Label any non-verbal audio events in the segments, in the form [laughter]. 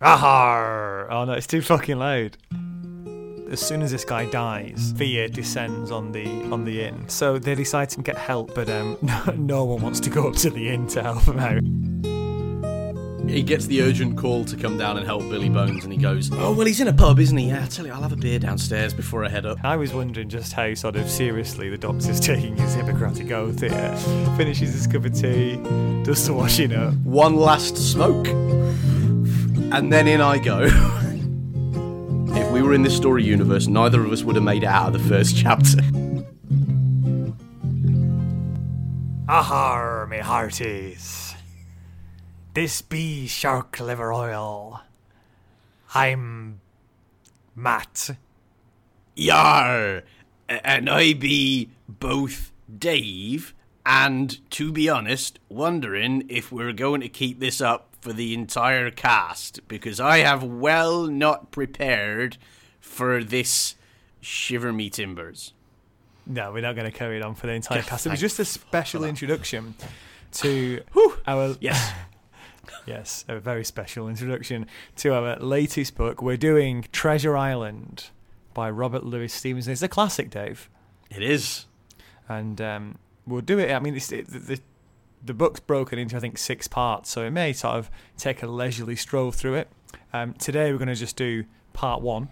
Ahar! Oh no, it's too fucking loud. As soon as this guy dies, fear descends on the on the inn. So they decide to get help, but um, [laughs] no, no one wants to go up to the inn to help him out. He gets the urgent call to come down and help Billy Bones, and he goes, "Oh well, he's in a pub, isn't he? Yeah, I tell you, I'll have a beer downstairs before I head up." I was wondering just how sort of seriously the doctor's [laughs] taking his Hippocratic oath here. Finishes his cup of tea, does the washing up. One last smoke, and then in I go. [laughs] if we were in this story universe, neither of us would have made it out of the first chapter. Ahar, me hearties. This be shark liver oil. I'm Matt. Yar, and I be both Dave and, to be honest, wondering if we're going to keep this up for the entire cast because I have well not prepared for this shiver me timbers. No, we're not going to carry it on for the entire cast. It was just a special introduction to our Yes. [laughs] yes, a very special introduction to our latest book. We're doing Treasure Island by Robert Louis Stevenson. It's a classic, Dave, It is. and um, we'll do it. I mean, it's, it, the the book's broken into I think six parts, so it may sort of take a leisurely stroll through it. Um, today we're going to just do part one.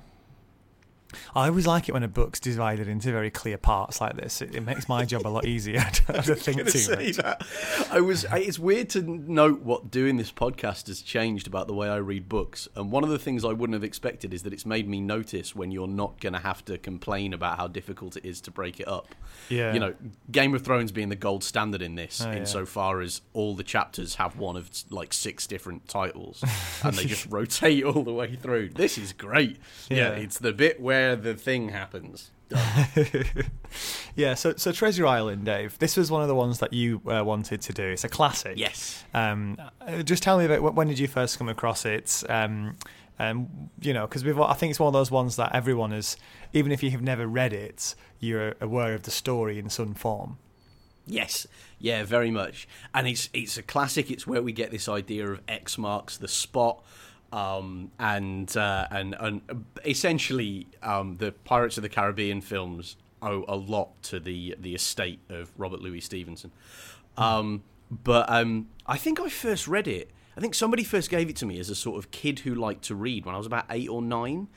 I always like it when a book's divided into very clear parts like this. It, it makes my job a lot easier. I [laughs] to think gonna too much. that. I was. I, it's weird to note what doing this podcast has changed about the way I read books. And one of the things I wouldn't have expected is that it's made me notice when you're not going to have to complain about how difficult it is to break it up. Yeah. You know, Game of Thrones being the gold standard in this, Oh, yeah. insofar as all the chapters have one of like six different titles, [laughs] and they just rotate all the way through. This is great. Yeah, Yeah. it's the bit where the thing happens. [laughs] Yeah, so so Treasure Island, Dave. This was one of the ones that you uh, wanted to do. It's a classic. yes. Um, uh, just tell me about when did you first come across it? Um, um, you know, because we've I think it's one of those ones that everyone is, even if you have never read it, you're aware of the story in some form. Yes, yeah, very much. And it's it's a classic. It's where we get this idea of X marks the spot, um, and uh, and and essentially um, the Pirates of the Caribbean films owe a lot to the the estate of Robert Louis Stevenson. Um, but um, I think I first read it. I think somebody first gave it to me as a sort of kid who liked to read when I was about eight or nine.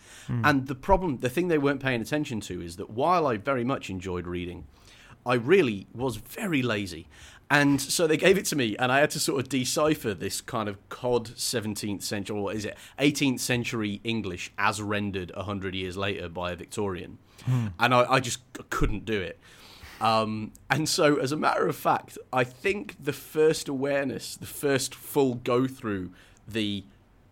And the problem, the thing they weren't paying attention to is that while I very much enjoyed reading, I really was very lazy. And so they gave it to me, and I had to sort of decipher this kind of cod 17th century, or what is it, 18th century English as rendered 100 years later by a Victorian. And I, I just couldn't do it. Um, and so, as a matter of fact, I think the first awareness, the first full go through the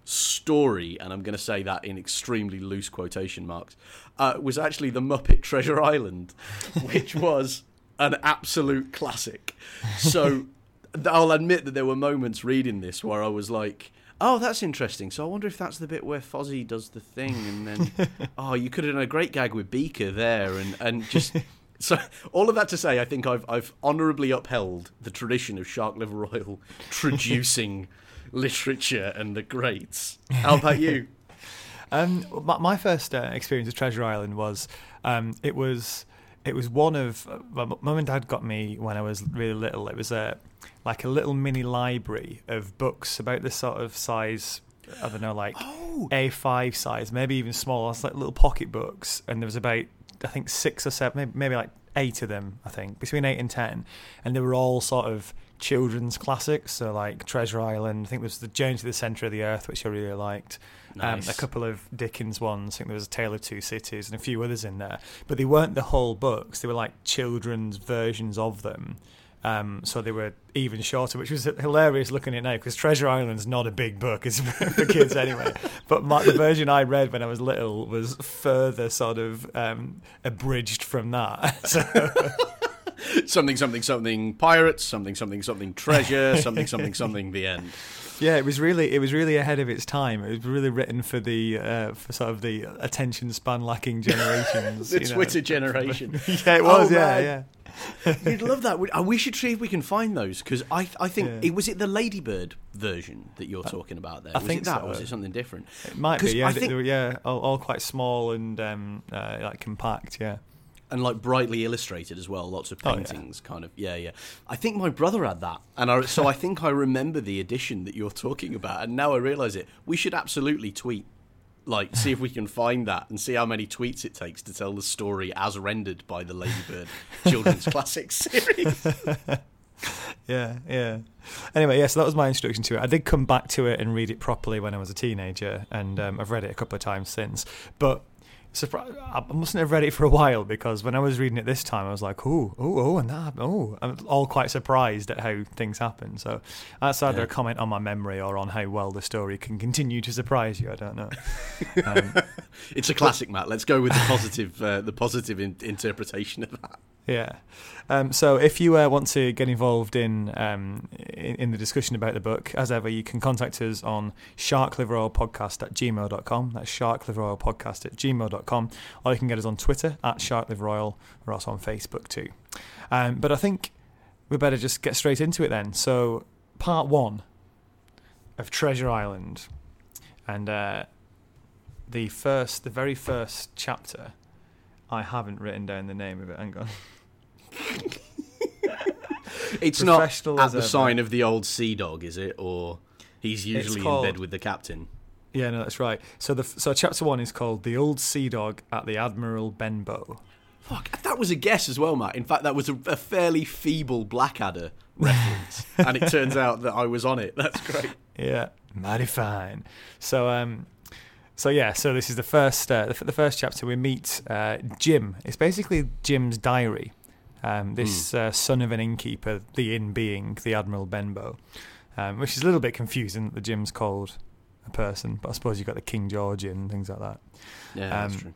story, and I'm going to say that in extremely loose quotation marks, uh, was actually the Muppet Treasure Island, [laughs] which was an absolute classic. So, I'll admit that there were moments reading this where I was like, Oh, that's interesting. So I wonder if that's the bit where Fozzie does the thing, and then, [laughs] oh, you could have done a great gag with Beaker there, and, and just [laughs] so all of that to say, I think I've I've honourably upheld the tradition of Shark Liver Oil traducing [laughs] literature and the greats. How about you? Um, my, my first uh, experience of Treasure Island was um, it was it was one of my mum and dad got me when I was really little. It was a like a little mini library of books about this sort of size. I don't know, like Oh. A5 size, maybe even smaller. It's like little pocket books, and there was about I think six or seven, maybe, maybe like eight of them. I think between eight and ten, and they were all sort of children's classics. So like Treasure Island. I think there was the Journey to the Centre of the Earth, which I really liked. Um, a couple of Dickens ones. I think there was A Tale of Two Cities and a few others in there. But they weren't the whole books. They were like children's versions of them. Um, so they were even shorter, which was hilarious looking at now because Treasure Island's not a big book. It's [laughs] for kids anyway. But my, the version I read when I was little was further sort of um, abridged from that. [laughs] So something, something, something. Pirates. Something, something, something. Treasure. Something, something, something. The end. Yeah, it was really it was really ahead of its time. It was really written for the uh, for sort of the attention span lacking [laughs] generations. the you know. Twitter generation. [laughs] yeah, it was. Oh, yeah, man. yeah. [laughs] You'd love that. We- We should see if we can find those because I, I think Yeah. it was it the Ladybird version that you're talking about there. I was think it that, so. or was it something different? It might be. Yeah, I think- were, yeah, all, all quite small and um, uh, like compact. Yeah. And like brightly illustrated as well. Lots of Oh, yeah. paintings, kind of. Yeah, yeah. I think my brother had that, and I, so I think I remember the edition that you're talking about, and now I realise it. We should absolutely tweet, like, see if we can find that and see how many tweets it takes to tell the story as rendered by the Ladybird Children's [laughs] Classics series. [laughs] Yeah, yeah. Anyway, yeah, so that was my introduction to it. I did come back to it and read it properly when I was a teenager, and um, I've read it a couple of times since. But surpri- I mustn't have read it for a while because when I was reading it this time, I was like, oh, oh, oh, and that, oh, I'm all quite surprised at how things happen. So that's either Yeah. a comment on my memory or on how well the story can continue to surprise you. I don't know. [laughs] Um, It's a classic, Matt. Let's go with the positive, uh, the positive in- interpretation of that. Yeah. Um, so if you uh, want to get involved in, um, in in the discussion about the book, as ever, you can contact us on sharkliveroilpodcast at gmail.com. That's sharkliveroilpodcast at gmail.com. Or you can get us on Twitter at sharkliveroil. We're also on Facebook too. Um, but I think we better just get straight into it then. So part one of Treasure Island. And uh, the first, the very first chapter, I haven't written down the name of it. Hang on. [laughs] [laughs] It's not at the ever. sign of the old sea dog, is it? Or he's usually in bed with the captain. Yeah, no, that's right. So the so chapter one is called "The Old Sea Dog at the Admiral Benbow." Fuck, that was a guess as well, Matt. In fact, that was a, a fairly feeble Blackadder [laughs] reference, and it turns out that I was on it. That's great. Yeah, mighty fine. So um, so yeah, so this is the first uh, the, f- the first chapter. We meet uh, Jim. It's basically Jim's diary. Um, this uh, son of an innkeeper, the inn being the Admiral Benbow, um, which is a little bit confusing that the Jim's called a person, but I suppose you've got the King George inn and things like that. Yeah, that's Um, true.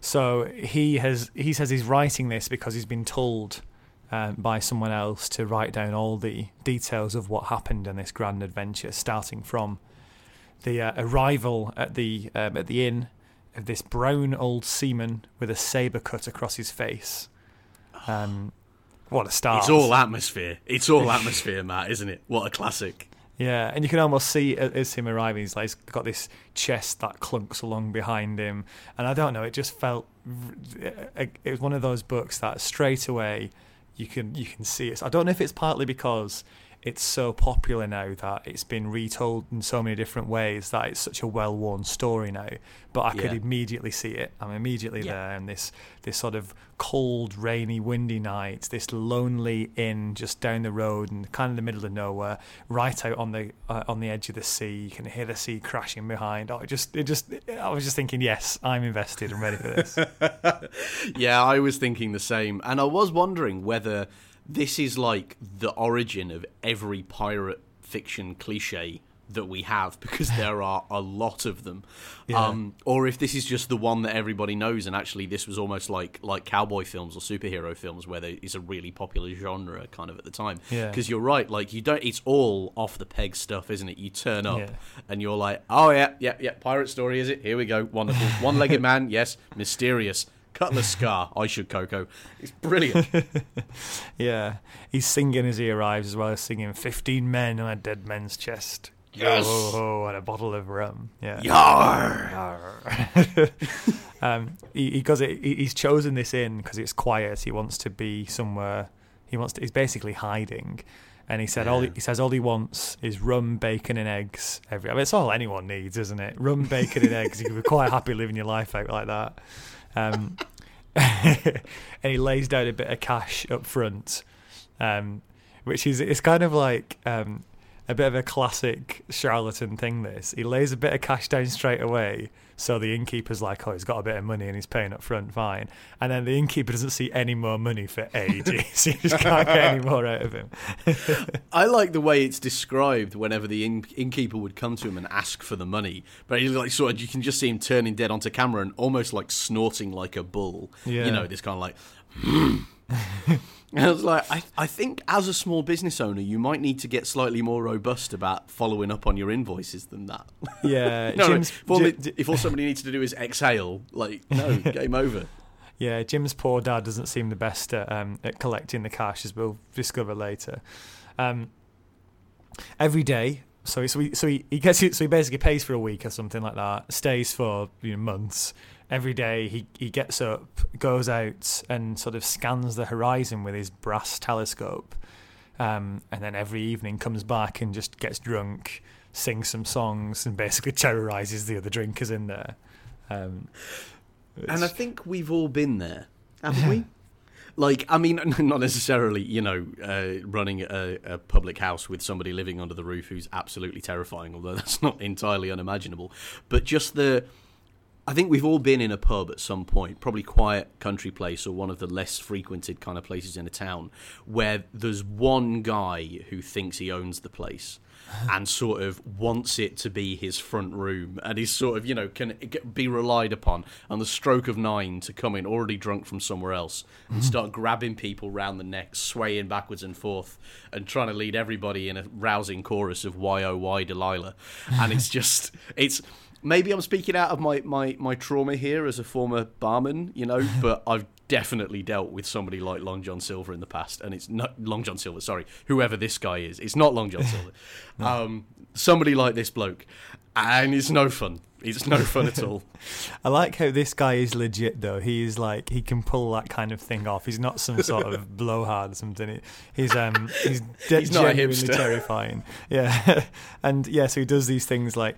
So he has he says he's writing this because he's been told um, by someone else to write down all the details of what happened in this grand adventure, starting from the uh, arrival at the um, at the inn of this brown old seaman with a saber cut across his face. Um, what a start! It's all atmosphere. It's all atmosphere, [laughs] Matt, isn't it? What a classic. Yeah, and you can almost see a- as him arriving, he's like he's got this chest that clunks along behind him, and I don't know, it just felt it was one of those books that straight away you can you can see it. I don't know if it's partly because it's so popular now that it's been retold in so many different ways that it's such a well-worn story now. But I could immediately see it. I'm immediately Yeah. there, and this this sort of cold, rainy, windy night, this lonely inn just down the road and kind of the middle of nowhere, right out on the uh, on the edge of the sea. You can hear the sea crashing behind. Oh, it just it just I was just thinking, yes, I'm invested. I'm ready for this. [laughs] yeah, I was thinking the same, and I was wondering whether this is like the origin of every pirate fiction cliche that we have, because [laughs] there are a lot of them, Yeah. um, or if this is just the one that everybody knows, and actually this was almost like like cowboy films or superhero films, where there is a really popular genre kind of at the time. Yeah. Because you're right, like you don't, it's all off the peg stuff, isn't it? You turn up Yeah. and you're like, oh yeah, yeah, yeah, pirate story, is it? Here we go, wonderful, one-legged [laughs] man, yes, mysterious. Cutlass scar, I should Coco. It's brilliant. [laughs] yeah, he's singing as he arrives as well as singing "15 men on a dead man's chest." Yes! Ho, and a bottle of rum. Yeah. Yar! [laughs] um, he, he. He, he's chosen this inn because it's quiet. He wants to be somewhere. He wants. To, he's basically hiding, and he said all. He, he says all he wants is rum, bacon, and eggs. Every. I mean, it's all anyone needs, isn't it? Rum, bacon, and eggs. You can be quite happy living your life out like that. Um, [laughs] and he lays down a bit of cash up front, um, which is it's kind of like um, a bit of a classic charlatan thing. This he lays a bit of cash down straight away, so the innkeeper's like, "Oh, he's got a bit of money and he's paying up front, fine." And then the innkeeper doesn't see any more money for ages. [laughs] he just can't get any more out of him. [laughs] I like the way it's described whenever the inn- innkeeper would come to him and ask for the money. But he like sort of, you can just see him turning dead onto camera and almost like snorting like a bull. Yeah. You know, this kind of like, [laughs] [laughs] I was like, I, I think as a small business owner, you might need to get slightly more robust about following up on your invoices than that. [laughs] Yeah, no, Jim's, if, all, Ji- it- if all somebody needs to do is exhale, like, no, [laughs] game over. yeah, Jim's poor dad doesn't seem the best at, um, at collecting the cash, as we'll discover later. Um, every day, so so he, so he, he gets so he basically pays for a week or something like that, stays for you know, months. Every day he, he gets up, goes out and sort of scans the horizon with his brass telescope, um, and then every evening comes back and just gets drunk, sings some songs, and basically [laughs] terrorizes the other drinkers in there. Um, And I think we've all been there, haven't we? Like, I mean, [laughs] not necessarily, you know, uh, running a, a public house with somebody living under the roof who's absolutely terrifying, although [laughs] that's not entirely unimaginable. But just the. I think we've all been in a pub at some point, probably quiet country place or one of the less frequented kind of places in a town, where there's one guy who thinks he owns the place [laughs] and sort of wants it to be his front room and he's sort of, you know, can be relied upon on the stroke of nine to come in already drunk from somewhere else and mm-hmm. start grabbing people round the neck, swaying backwards and forth and trying to lead everybody in a rousing chorus of why oh why Delilah. And it's [laughs] just, it's maybe I'm speaking out of my, my, my trauma here as a former barman, you know, [laughs] but I've definitely dealt with somebody like Long John Silver in the past, and it's not Long John Silver. Sorry, whoever this guy is, it's not Long John Silver. [laughs] um, somebody like this bloke, and it's no fun. It's no fun at all. [laughs] I like how this guy is legit though. He is like he can pull that kind of thing off. He's not some sort of blowhard or something. He's um he's, de- He's not genuinely terrifying. Yeah, and yeah, so he does these things like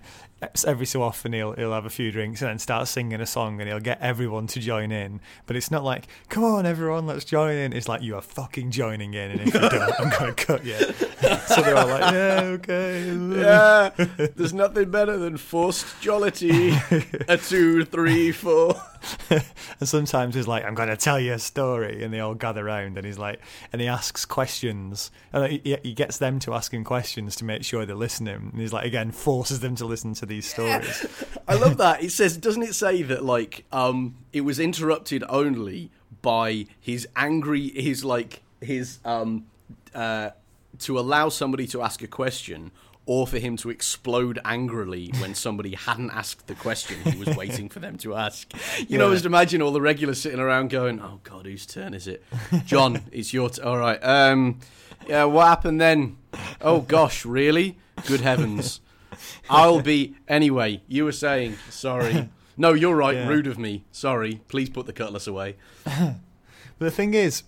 every so often he'll he'll have a few drinks and then start singing a song and he'll get everyone to join in. But it's not like come on everyone, let's join in. It's like you are fucking joining in, and if you don't, I'm gonna cut you. [laughs] so they're all like yeah okay yeah, there's nothing better than forced jollity. [laughs] a two, three, four. [laughs] and sometimes he's like, "I'm going to tell you a story," and they all gather round, and he's like, and he asks questions, and he, he gets them to ask him questions to make sure they're listening, and he's like, again, forces them to listen to these stories. [laughs] I love that. It says, doesn't it say that like um it was interrupted only by his angry his like his um uh to allow somebody to ask a question or for him to explode angrily when somebody hadn't asked the question he was waiting for them to ask. You know, just imagine all the regulars sitting around going, "Oh God, whose turn is it?" John, it's your turn. All right. Um, yeah. What happened then? Oh gosh, really? Good heavens! I'll be [laughs] anyway. You were saying sorry. No, you're right. Yeah. Rude of me. Sorry. Please put the cutlass away. [laughs] The thing is,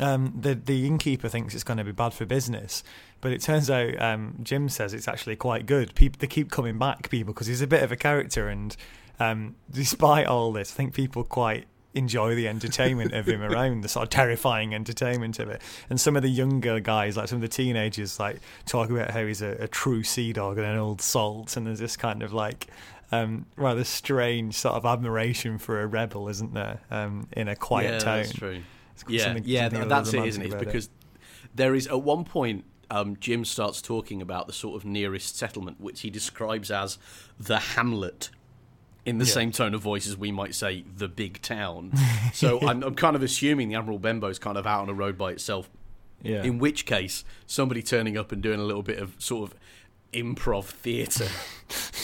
um, the the innkeeper thinks it's going to be bad for business, but it turns out um, Jim says it's actually quite good. People they keep coming back, people, because he's a bit of a character, and um, despite all this, I think people quite enjoy the entertainment of him [laughs] around the sort of terrifying entertainment of it and some of the younger guys like some of the teenagers like talk about how he's a, a true sea dog and an old salt and there's this kind of like um, rather strange sort of admiration for a rebel isn't there um, in a quiet tone. yeah, town that's true. It's Yeah, something- yeah, something a th- little that's it, isn't it? It's because there is at one point um, Jim starts talking about the sort of nearest settlement, which he describes as the hamlet. In the Yeah. same tone of voice as we might say the big town. [laughs] So I'm, I'm kind of assuming the Admiral Benbow's kind of out on a road by itself. yeah In which case, somebody turning up and doing a little bit of sort of improv theatre.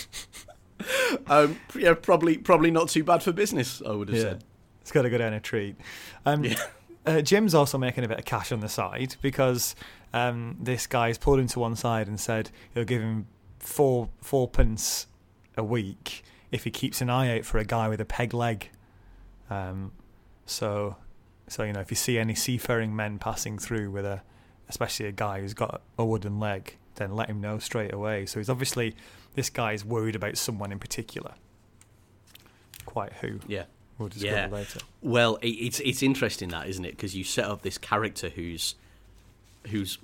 [laughs] um, yeah, probably probably not too bad for business. I would have yeah said. it's got to go down a treat um, Yeah. uh, Jim's also making a bit of cash on the side because um, this guy's pulled him to one side and said he'll give him four four pence a week if he keeps an eye out for a guy with a peg leg. Um, so, so you know, if you see any seafaring men passing through with a, especially a guy who's got a wooden leg, then let him know straight away. So he's obviously this guy's worried about someone in particular. Quite who Yeah. we'll discover Yeah. later. Well, it, it's it's interesting that, isn't it? Because you set up this character who's who's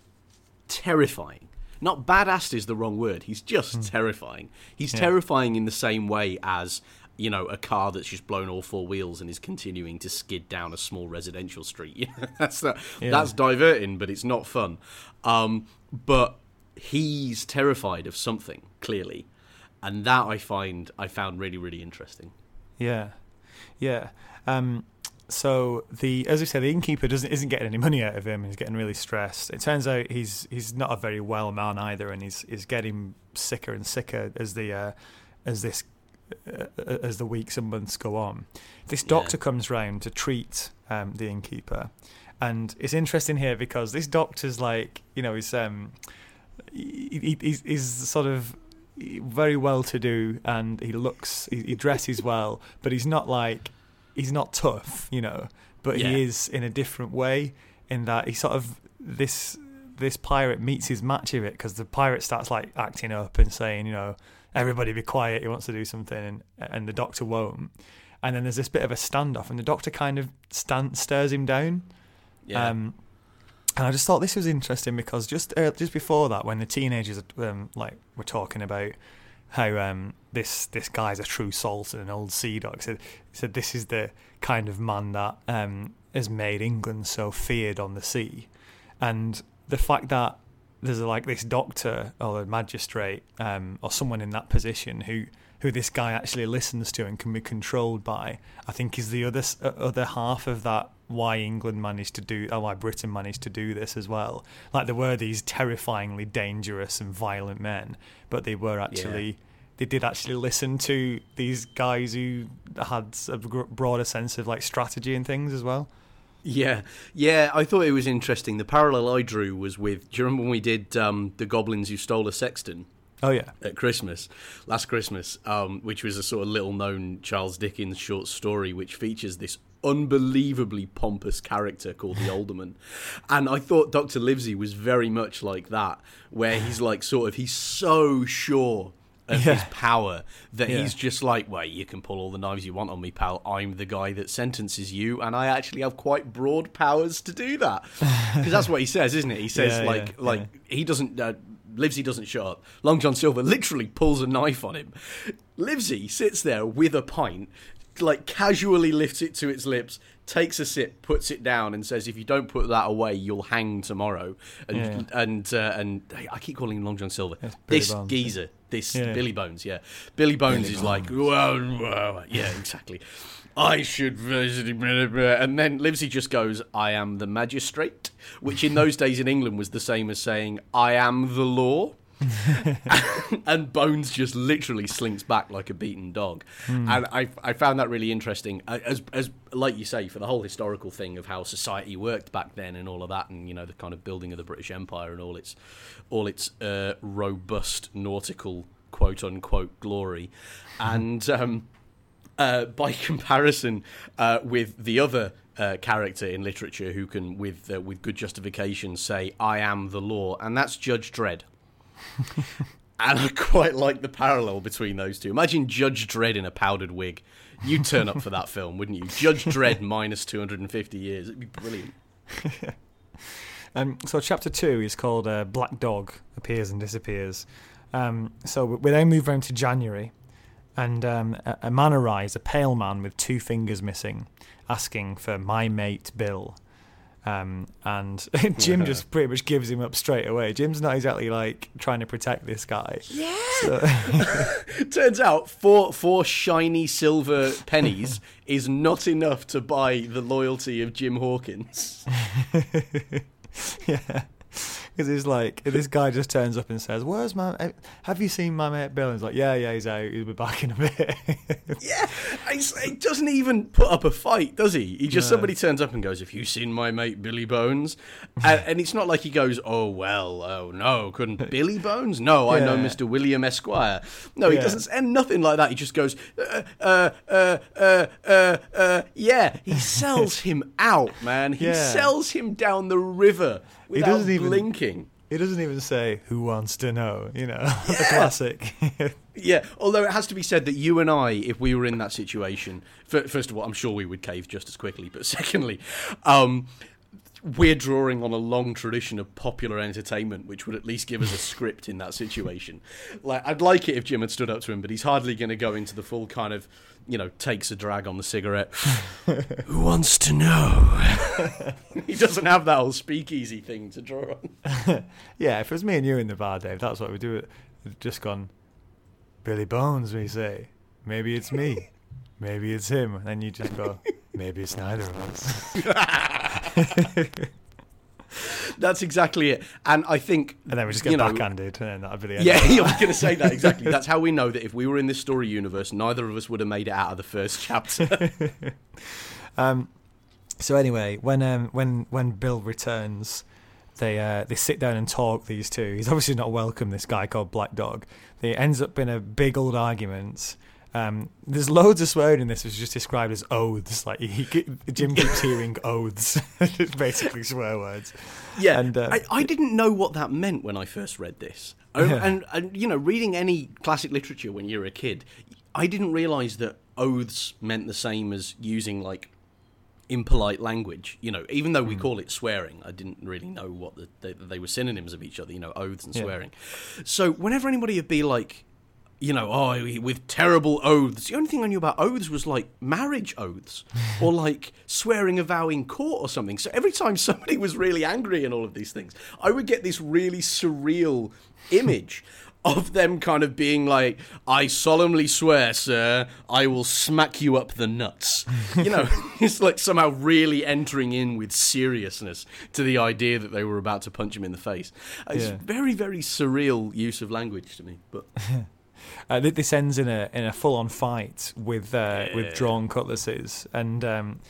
terrifying. Not badass is the wrong word. He's just terrifying. He's Yeah. terrifying in the same way as you know a car that's just blown all four wheels and is continuing to skid down a small residential street. [laughs] That's not, Yeah. that's diverting, but it's not fun. Um, but he's terrified of something clearly, and that I find I found really really interesting. Yeah, yeah. Um, so the as we said, the innkeeper doesn't isn't getting any money out of him. He's getting really stressed. It turns out he's he's not a very well man either, and he's he's getting sicker and sicker as the uh, as this uh, as the weeks and months go on. This doctor Yeah. comes round to treat um, the innkeeper, and it's interesting here because this doctor's like you know he's um he, he, he's, he's sort of very well to do and he looks he, he dresses well but he's not like he's not tough you know but Yeah. he is in a different way in that he sort of this this pirate meets his match of it because the pirate starts like acting up and saying you know everybody be quiet he wants to do something and and the doctor won't and then there's this bit of a standoff and the doctor kind of stand, stares him down Yeah. um, and I just thought this was interesting because just uh, just before that, when the teenagers um, like were talking about how um, this this guy's a true salt and an old sea dog, said said this is the kind of man that um, has made England so feared on the sea, and the fact that there's like this doctor or a magistrate um, or someone in that position who who this guy actually listens to and can be controlled by, I think is the other uh, other half of that why England managed to do, or why Britain managed to do this as well. Like there were these terrifyingly dangerous and violent men, but they were actually. They did actually listen to these guys who had a broader sense of like strategy and things as well. Yeah, yeah. I thought it was interesting. The parallel I drew was with. Do you remember when we did um, the goblins who stole a sexton Oh yeah, at Christmas, last Christmas, um, which was a sort of little-known Charles Dickens short story, which features this unbelievably pompous character called the Alderman, and I thought Doctor Livesey was very much like that, where he's like sort of he's so sure. Of Yeah. his power that Yeah. he's just like, well, you can pull all the knives you want on me, pal. I'm the guy that sentences you, and I actually have quite broad powers to do that. [laughs] Because that's what he says, isn't it? He says Yeah, like, like he doesn't. Uh, Livesey doesn't shut up. Long John Silver literally pulls a knife on him. Livesey sits there with a pint, like casually lifts it to its lips, takes a sip, puts it down, and says, "If you don't put that away, you'll hang tomorrow." And Yeah. and uh, and I keep calling him Long John Silver. This Bones, geezer, this Yeah. Billy Bones, yeah, Billy Bones is like, well, well, yeah, exactly. I should visit him, and then Livesey just goes, "I am the magistrate," which in those days in England was the same as saying, "I am the law." [laughs] and Bones just literally slinks back like a beaten dog, and I I found that really interesting. As as like you say, for the whole historical thing of how society worked back then and all of that, and you know the kind of building of the British Empire and all its all its uh, robust nautical quote unquote glory, and. Um, uh, by [laughs] comparison uh, with the other uh, character in literature who can, with uh, with good justification, say "I am the law," and that's Judge Dredd. [laughs] and I quite like the parallel between those two. Imagine Judge Dredd in a powdered wig. You'd turn up for that [laughs] film, wouldn't you? Judge Dredd minus 250 years. It'd be brilliant. [laughs] Um, so chapter two is called uh, Black Dog appears and disappears. Um, so we then move round to January, and um, a, a man arrives, a pale man with two fingers missing, asking for my mate Bill. Um, and [laughs] Jim just pretty much gives him up straight away. Jim's not exactly like trying to protect this guy. Yeah. So, [laughs] Turns out four four shiny silver pennies [laughs] is not enough to buy the loyalty of Jim Hawkins. yeah. [laughs] Because it's like this guy just turns up and says, "Where's my? Have you seen my mate Bill?" And he's like, "Yeah, yeah, he's out. He'll be back in a bit." [laughs] Yeah, he doesn't even put up a fight, does he? He just No. somebody turns up and goes, "Have you seen my mate Billy Bones?" and, [laughs] and it's not like he goes, "Oh well, oh no, couldn't Billy Bones? No, I know Mister William Esquire." No, he Yeah. doesn't, and nothing like that. He just goes, uh, uh, uh, uh, uh, uh, "Yeah." He sells him out, man. He Yeah. sells him down the river without doesn't even- blinking. He doesn't even say who wants to know, you know, [laughs] the classic. [laughs] Yeah, although it has to be said that you and I, if we were in that situation, fir- first of all, I'm sure we would cave just as quickly. But [laughs] secondly, um, we're drawing on a long tradition of popular entertainment, which would at least give us a script in that situation. Like, I'd like it if Jim had stood up to him, but he's hardly going to go into the full kind of, you know, takes a drag on the cigarette. [laughs] Who wants to know? [laughs] he doesn't have that whole speakeasy thing to draw on. [laughs] yeah, if it was me and you in the bar, Dave, that's what we do. We've just gone, Billy Bones, we say. Maybe it's me. Maybe it's him. And then you just go, maybe it's neither of us. That's exactly it. And I think. And then we just get you know, backhanded, and that'd be the end. Yeah. [laughs] I was going to say that exactly. That's how we know that if we were in this story universe, neither of us would have made it out of the first chapter. [laughs] [laughs] um, So anyway, when um, when when Bill returns, they uh, they sit down and talk. These two. He's obviously not welcome. This guy called Black Dog. They ends up in a big old argument. Um, there's loads of swearing in this. It's just described as oaths. Like he, Jim keeps hearing oaths. [laughs] basically swear words. Yeah, And, uh, I, I didn't know what that meant when I first read this. Oh, Yeah. and, and, you know, reading any classic literature when you're a kid, I didn't realise that oaths meant the same as using, like, impolite language. You know, even though we Hmm. call it swearing, I didn't really know what the, they, they were synonyms of each other, you know, oaths and Yeah. swearing. So whenever anybody would be like, you know, oh, with terrible oaths. The only thing I knew about oaths was like marriage oaths [laughs] or like swearing a vow in court or something. So every time somebody was really angry and all of these things, I would get this really surreal image of them kind of being like, I solemnly swear, sir, I will smack you up the nuts. You know, [laughs] [laughs] it's like somehow really entering in with seriousness to the idea that they were about to punch him in the face. It's Yeah. very, very surreal use of language to me. But Uh, th- this ends in a in a full on fight with uh, Yeah. with drawn cutlasses, and um,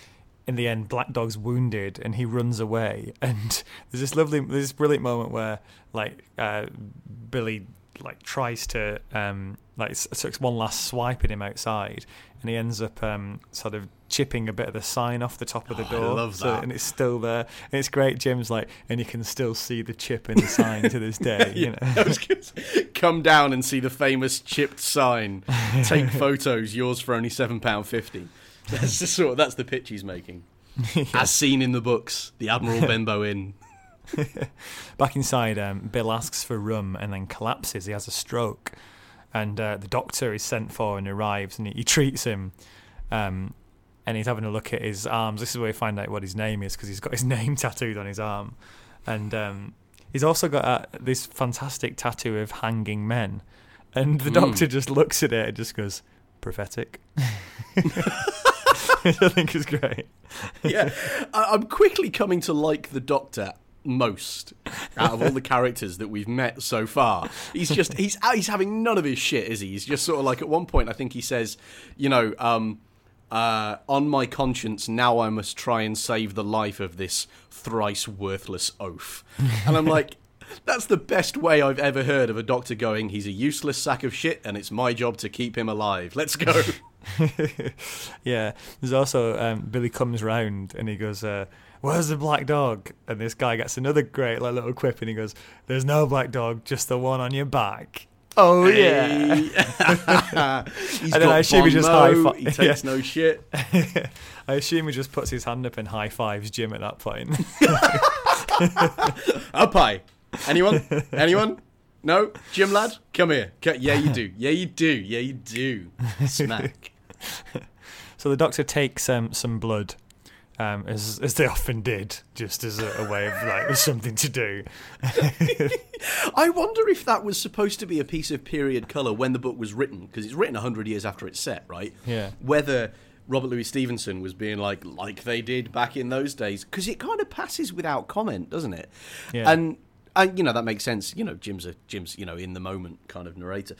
in the end, Black Dog's wounded and he runs away. [laughs] And there's this lovely, there's this brilliant moment where like uh, Billy like tries to um, like takes one last swipe at him outside, and he ends up um, sort of chipping a bit of the sign off the top of the Oh, I door. love so- and it's still there. And it's great. Jim's like, and you can still see the chip in the sign to this day. [laughs] You know. I was gonna say, come down and see the famous chipped sign. Take [laughs] photos. Yours for only seven pound fifty. [laughs] That's the sort. Of, That's the pitch he's making, as seen in the books. The Admiral Benbow Inn. Back inside, um, Bill asks for rum and then collapses. He has a stroke, and uh, the doctor is sent for and arrives, and he, he treats him. Um, and he's having a look at his arms. This is where we find out what his name is because he's got his [laughs] name tattooed on his arm, and um, he's also got uh, this fantastic tattoo of hanging men. And the Mm. doctor just looks at it and just goes, "Prophetic," [laughs] which I think is great. Yeah, I'm quickly coming to like the Doctor most out of all the characters that we've met so far. He's just he's he's having none of his shit, is he? He's just sort of like at one point I think he says, you know, um, uh, on my conscience now I must try and save the life of this thrice worthless oaf. And I'm like. [laughs] That's the best way I've ever heard of a doctor going, he's a useless sack of shit and it's my job to keep him alive. Let's go. [laughs] yeah, there's also um, Billy comes round and he goes, uh, "Where's the black dog?" And this guy gets another great like, little quip and he goes, "There's no black dog, just the one on your back." Oh yeah. [laughs] He's then I assume he just high-fi- He takes Yeah. [laughs] no shit. I assume he just puts his hand up and high fives Jim at that point. [laughs] Up high. Anyone? Anyone? No? Jim lad? Come here. Yeah, you do. Yeah, you do. Yeah, you do. Smack. so the doctor takes um, some blood. Um, as as they often did, just as a, a way of like [laughs] something to do. [laughs] I wonder if that was supposed to be a piece of period colour when the book was written, because it's written 100 years after it's set, right? Yeah. Whether Robert Louis Stevenson was being like, like they did back in those days, because it kind of passes without comment, doesn't it? Yeah. And, and, you know, that makes sense. You know, Jim's a, Jim's, you know, in the moment kind of narrator.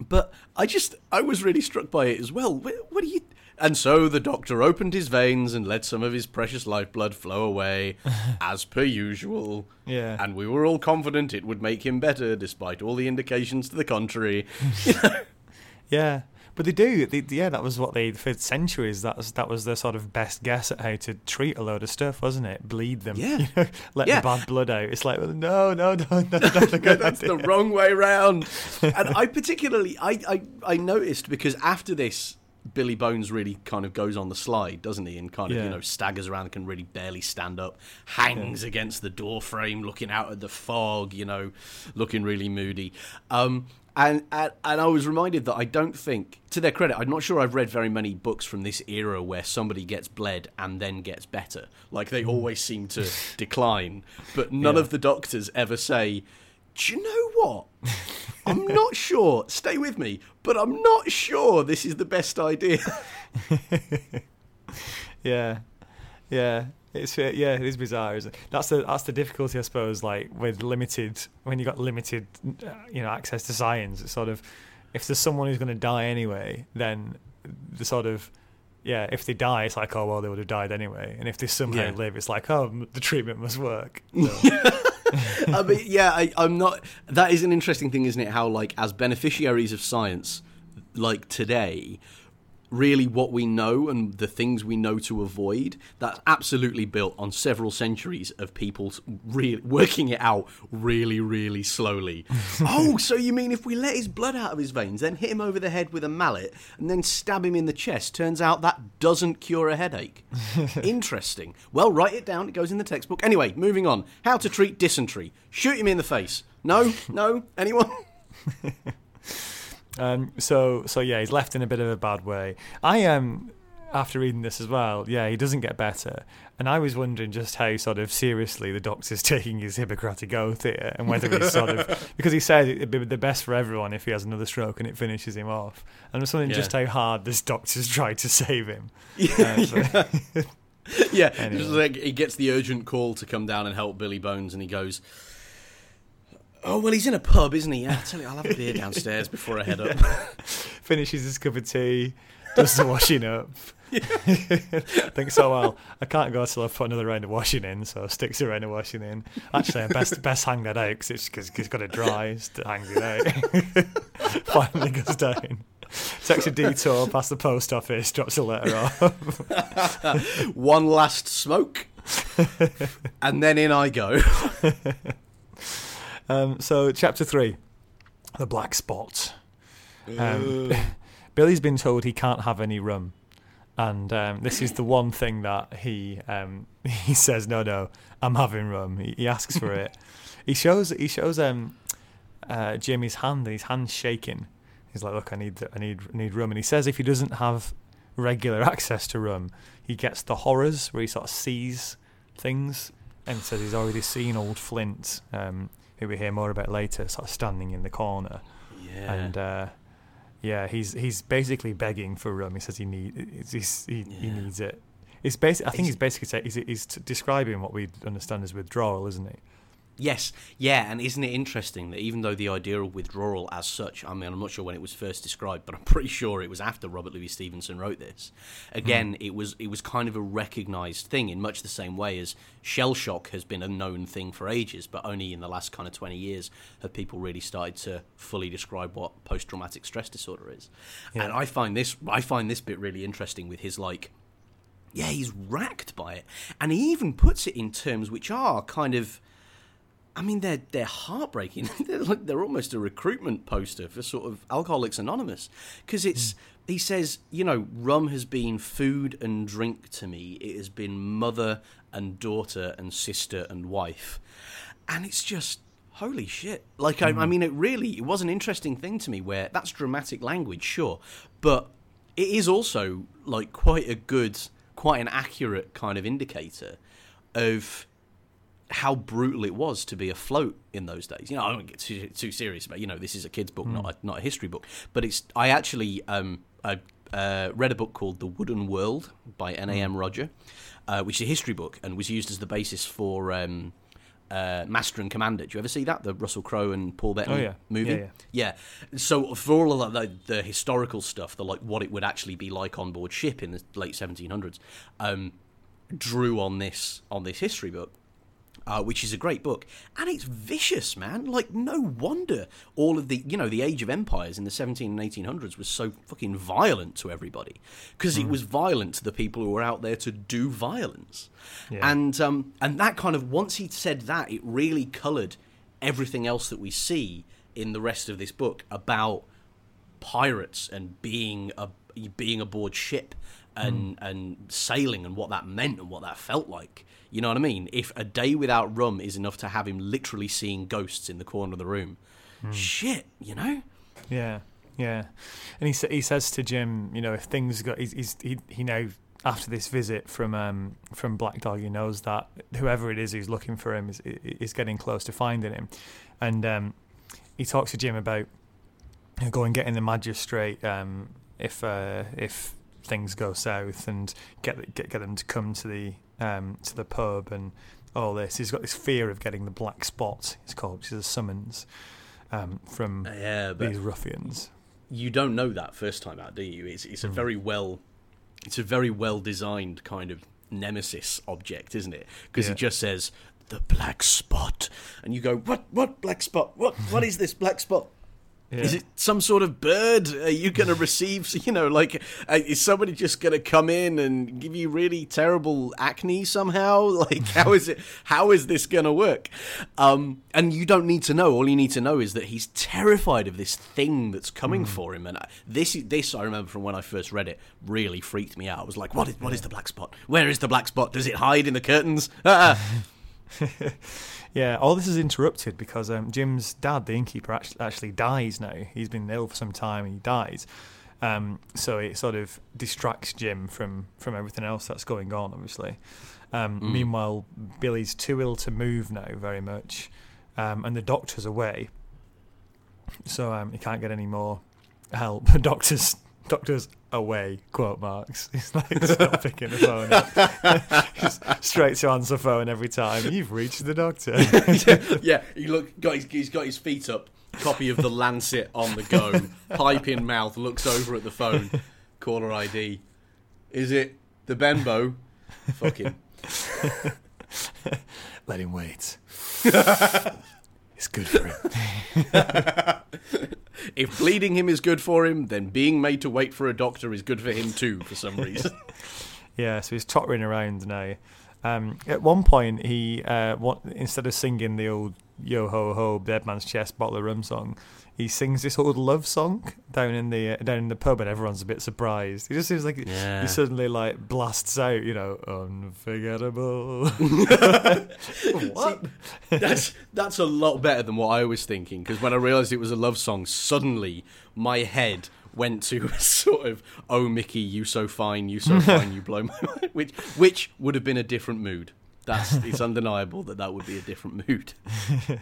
But I just, I was really struck by it as well. What, what do you. And so the doctor opened his veins and let some of his precious lifeblood flow away, [laughs] as per usual. Yeah. And we were all confident it would make him better, despite all the indications to the contrary. [laughs] Yeah, but they do. They, yeah, that was what they for centuries. That was that was their sort of best guess at how to treat a load of stuff, wasn't it? Bleed them. Yeah. [laughs] you know, let Yeah. the bad blood out. It's like, well, no, no, no, [laughs] [laughs] no, that's a That's the wrong way round. And I particularly, I, I, I noticed because after this, Billy Bones really kind of goes on the slide, doesn't he? And kind of, Yeah. you know, staggers around, can really barely stand up, hangs against the door frame, looking out at the fog, you know, looking really moody. Um, and, and and I was reminded that I don't think, to their credit, I'm not sure I've read very many books from this era where somebody gets bled and then gets better. Like they hmm. always seem to [laughs] decline, but none Yeah. of the doctors ever say, "Do you know what? I'm [laughs] not sure. Stay with me, but I'm not sure this is the best idea." [laughs] yeah, yeah. It's uh, yeah, it is bizarre. Isn't it? That's the that's the difficulty, I suppose. Like with limited, when you got limited, uh, you know, access to science. It's sort of if there's someone who's going to die anyway, then the sort of yeah, if they die, it's like oh well, they would have died anyway. And if they somehow Yeah. live, it's like oh, the treatment must work. [laughs] I mean, yeah, I, I'm not. That is an interesting thing, isn't it? How, like, as beneficiaries of science, like today, really what we know and the things we know to avoid, that's absolutely built on several centuries of people re- working it out really, really slowly. [laughs] oh, so you mean if we let his blood out of his veins, then hit him over the head with a mallet, and then stab him in the chest? Turns out that doesn't cure a headache. [laughs] Interesting. Well, write it down. It goes in the textbook. Anyway, moving on. How to treat dysentery. Shoot him in the face. No? No? Anyone? [laughs] Um, so so yeah, he's left in a bit of a bad way. I um after reading this as well, yeah, he doesn't get better. And I was wondering just how sort of seriously the doctor's [laughs] taking his Hippocratic oath here, and whether he's sort of [laughs] because he said it'd be the best for everyone if he has another stroke and it finishes him off. And I was wondering Yeah. just how hard this doctor's [laughs] tried to save him. Yeah, Uh, yeah. Anyway. Just like he gets the urgent call to come down and help Billy Bones, and he goes, "Oh well, he's in a pub, isn't he? Yeah, I tell you, I'll have a beer [laughs] downstairs before I head up." [laughs] finishes his cup of tea, does the washing up. [laughs] Thinks, oh well, I can't go till I've put another round of washing in, so sticks a round of washing in. Actually, I best best hang that out because it's, cause it's got to dry, hangs it out. Finally goes down. Takes a detour past the post office, drops a letter off. One last smoke, and then in I go. Um, so, chapter three, the black spot. Um, [laughs] Billy's been told he can't have any rum, and um, this is the [laughs] one thing that he um, [laughs] he says, "No, no, I'm having rum." He, he asks for it. he shows he shows um, uh, Jim his hand, and his hand's shaking. He's like, "Look, I need I need I need rum," and he says if he doesn't have regular access to rum, he gets the horrors where he sort of sees things, and says he's already seen old Flint, um, who we hear more about later, sort of standing in the corner Yeah. and uh, yeah, he's he's basically begging for rum. He says he need he's, he, he needs it. It's basic. I think He's- he's basically say, he's, he's describing what we understand as withdrawal, isn't he? Yes, yeah, and isn't it interesting that even though the idea of withdrawal as such, I mean, I'm not sure when it was first described, but I'm [laughs] pretty sure it was after Robert Louis Stevenson wrote this. Again, mm-hmm. it was it was kind of a recognised thing in much the same way as shell shock has been a known thing for ages, but only in the last kind of 20 years have people really started to fully describe what post traumatic stress disorder is. Yeah. And I find this I find this bit really interesting with his like yeah, he's racked by it. And he even puts it in terms which are kind of I mean, they're they're heartbreaking. [laughs] they're like they're almost a recruitment poster for sort of Alcoholics Anonymous, because it's hmm. he says, you know, rum has been food and drink to me. It has been mother and daughter and sister and wife, and it's just holy shit. Like I, I hmm. mean, it really it was an interesting thing to me where that's dramatic language, sure, but it is also like quite a good, quite an accurate kind of indicator of how brutal it was to be afloat in those days. You know, I don't get too, too serious about. You know, this is a kids' book, not a, not a history book. But it's. I actually um, I, uh, read a book called The Wooden World by N.A.M. Rodger, uh, which is a history book and was used as the basis for um, uh, Master and Commander. Do you ever see that? The Russell Crowe and Paul Bettany Oh, yeah. movie. Yeah, Yeah. So for all of the, the historical stuff, the like what it would actually be like on board ship in the late 1700s, um, drew on this on this history book. Uh, which is a great book, and it's vicious, man. Like, no wonder all of the, you know, the Age of Empires in the 17 and 1800s was so fucking violent to everybody because it was violent to the people who were out there to do violence, Yeah. and um, and that kind of once he said that, it really coloured everything else that we see in the rest of this book about pirates and being a being aboard ship and and sailing and what that meant and what that felt like. You know what I mean? If a day without rum is enough to have him literally seeing ghosts in the corner of the room, shit, you know? Yeah, yeah. And he sa- he says to Jim, you know, if things got, he's, he's he he now after this visit from um from Black Dog, he knows that whoever it is who's looking for him is is getting close to finding him, and um he talks to Jim about going getting the magistrate um if uh if things go south and get get get them to come to the um, to the pub and all this. He's got this fear of getting the black spot. It's called, which is a summons um, from Yeah, but these ruffians. you don't know that first time out, do you? It's it's a Hmm. very well, it's a very well designed kind of nemesis object, isn't it? Because Yeah. it just says the black spot, and you go, what? What black spot? What? What is this black spot? Is it some sort of bird? Are you going to receive, [laughs] you know, like, uh, is somebody just going to come in and give you really terrible acne somehow? [laughs] Like, how is it, how is this going to work? Um, and you don't need to know. All you need to know is that he's terrified of this thing that's coming for him. And I- this, this, I remember from when I first read it, really freaked me out. I was like, what is, what is the black spot? Where is the black spot? Does it hide in the curtains? [laughs] Ah! Yeah, all this is interrupted because um, Jim's dad, the innkeeper, actually, actually dies now. He's been ill for some time and he dies. Um, so it sort of distracts Jim from, from everything else that's going on, obviously. Um, Meanwhile, Billy's too ill to move now, very much. Um, and the doctor's away. So um, he can't get any more help. [laughs] The doctor's, doctor's away, quote marks. [laughs] He's like, stop picking the phone up. [laughs] Just straight to answer phone every time. You've reached the doctor. [laughs] yeah, he look got his, he's got his feet up, copy of the Lancet on the go, pipe in mouth, looks over at the phone, caller ID. Is it the Benbow? Fuck him. Let him wait. it's good for him. If bleeding him is good for him, then being made to wait for a doctor is good for him too, for some reason. [laughs] Yeah, so he's tottering around now. Um, at one point, he uh, what, instead of singing the old "Yo ho ho, dead man's chest, bottle of rum" song, he sings this old love song down in the uh, down in the pub, and everyone's a bit surprised. He just seems like Yeah. he suddenly like blasts out, you know, unforgettable. [laughs] [laughs] what? that's that's a lot better than what I was thinking. Because when I realised it was a love song, suddenly my head went to a [laughs] sort of "Oh Mickey, you so fine, you so [laughs] fine, you blow my mind," which which would have been a different mood. That's it's undeniable that that would be a different mood. [laughs]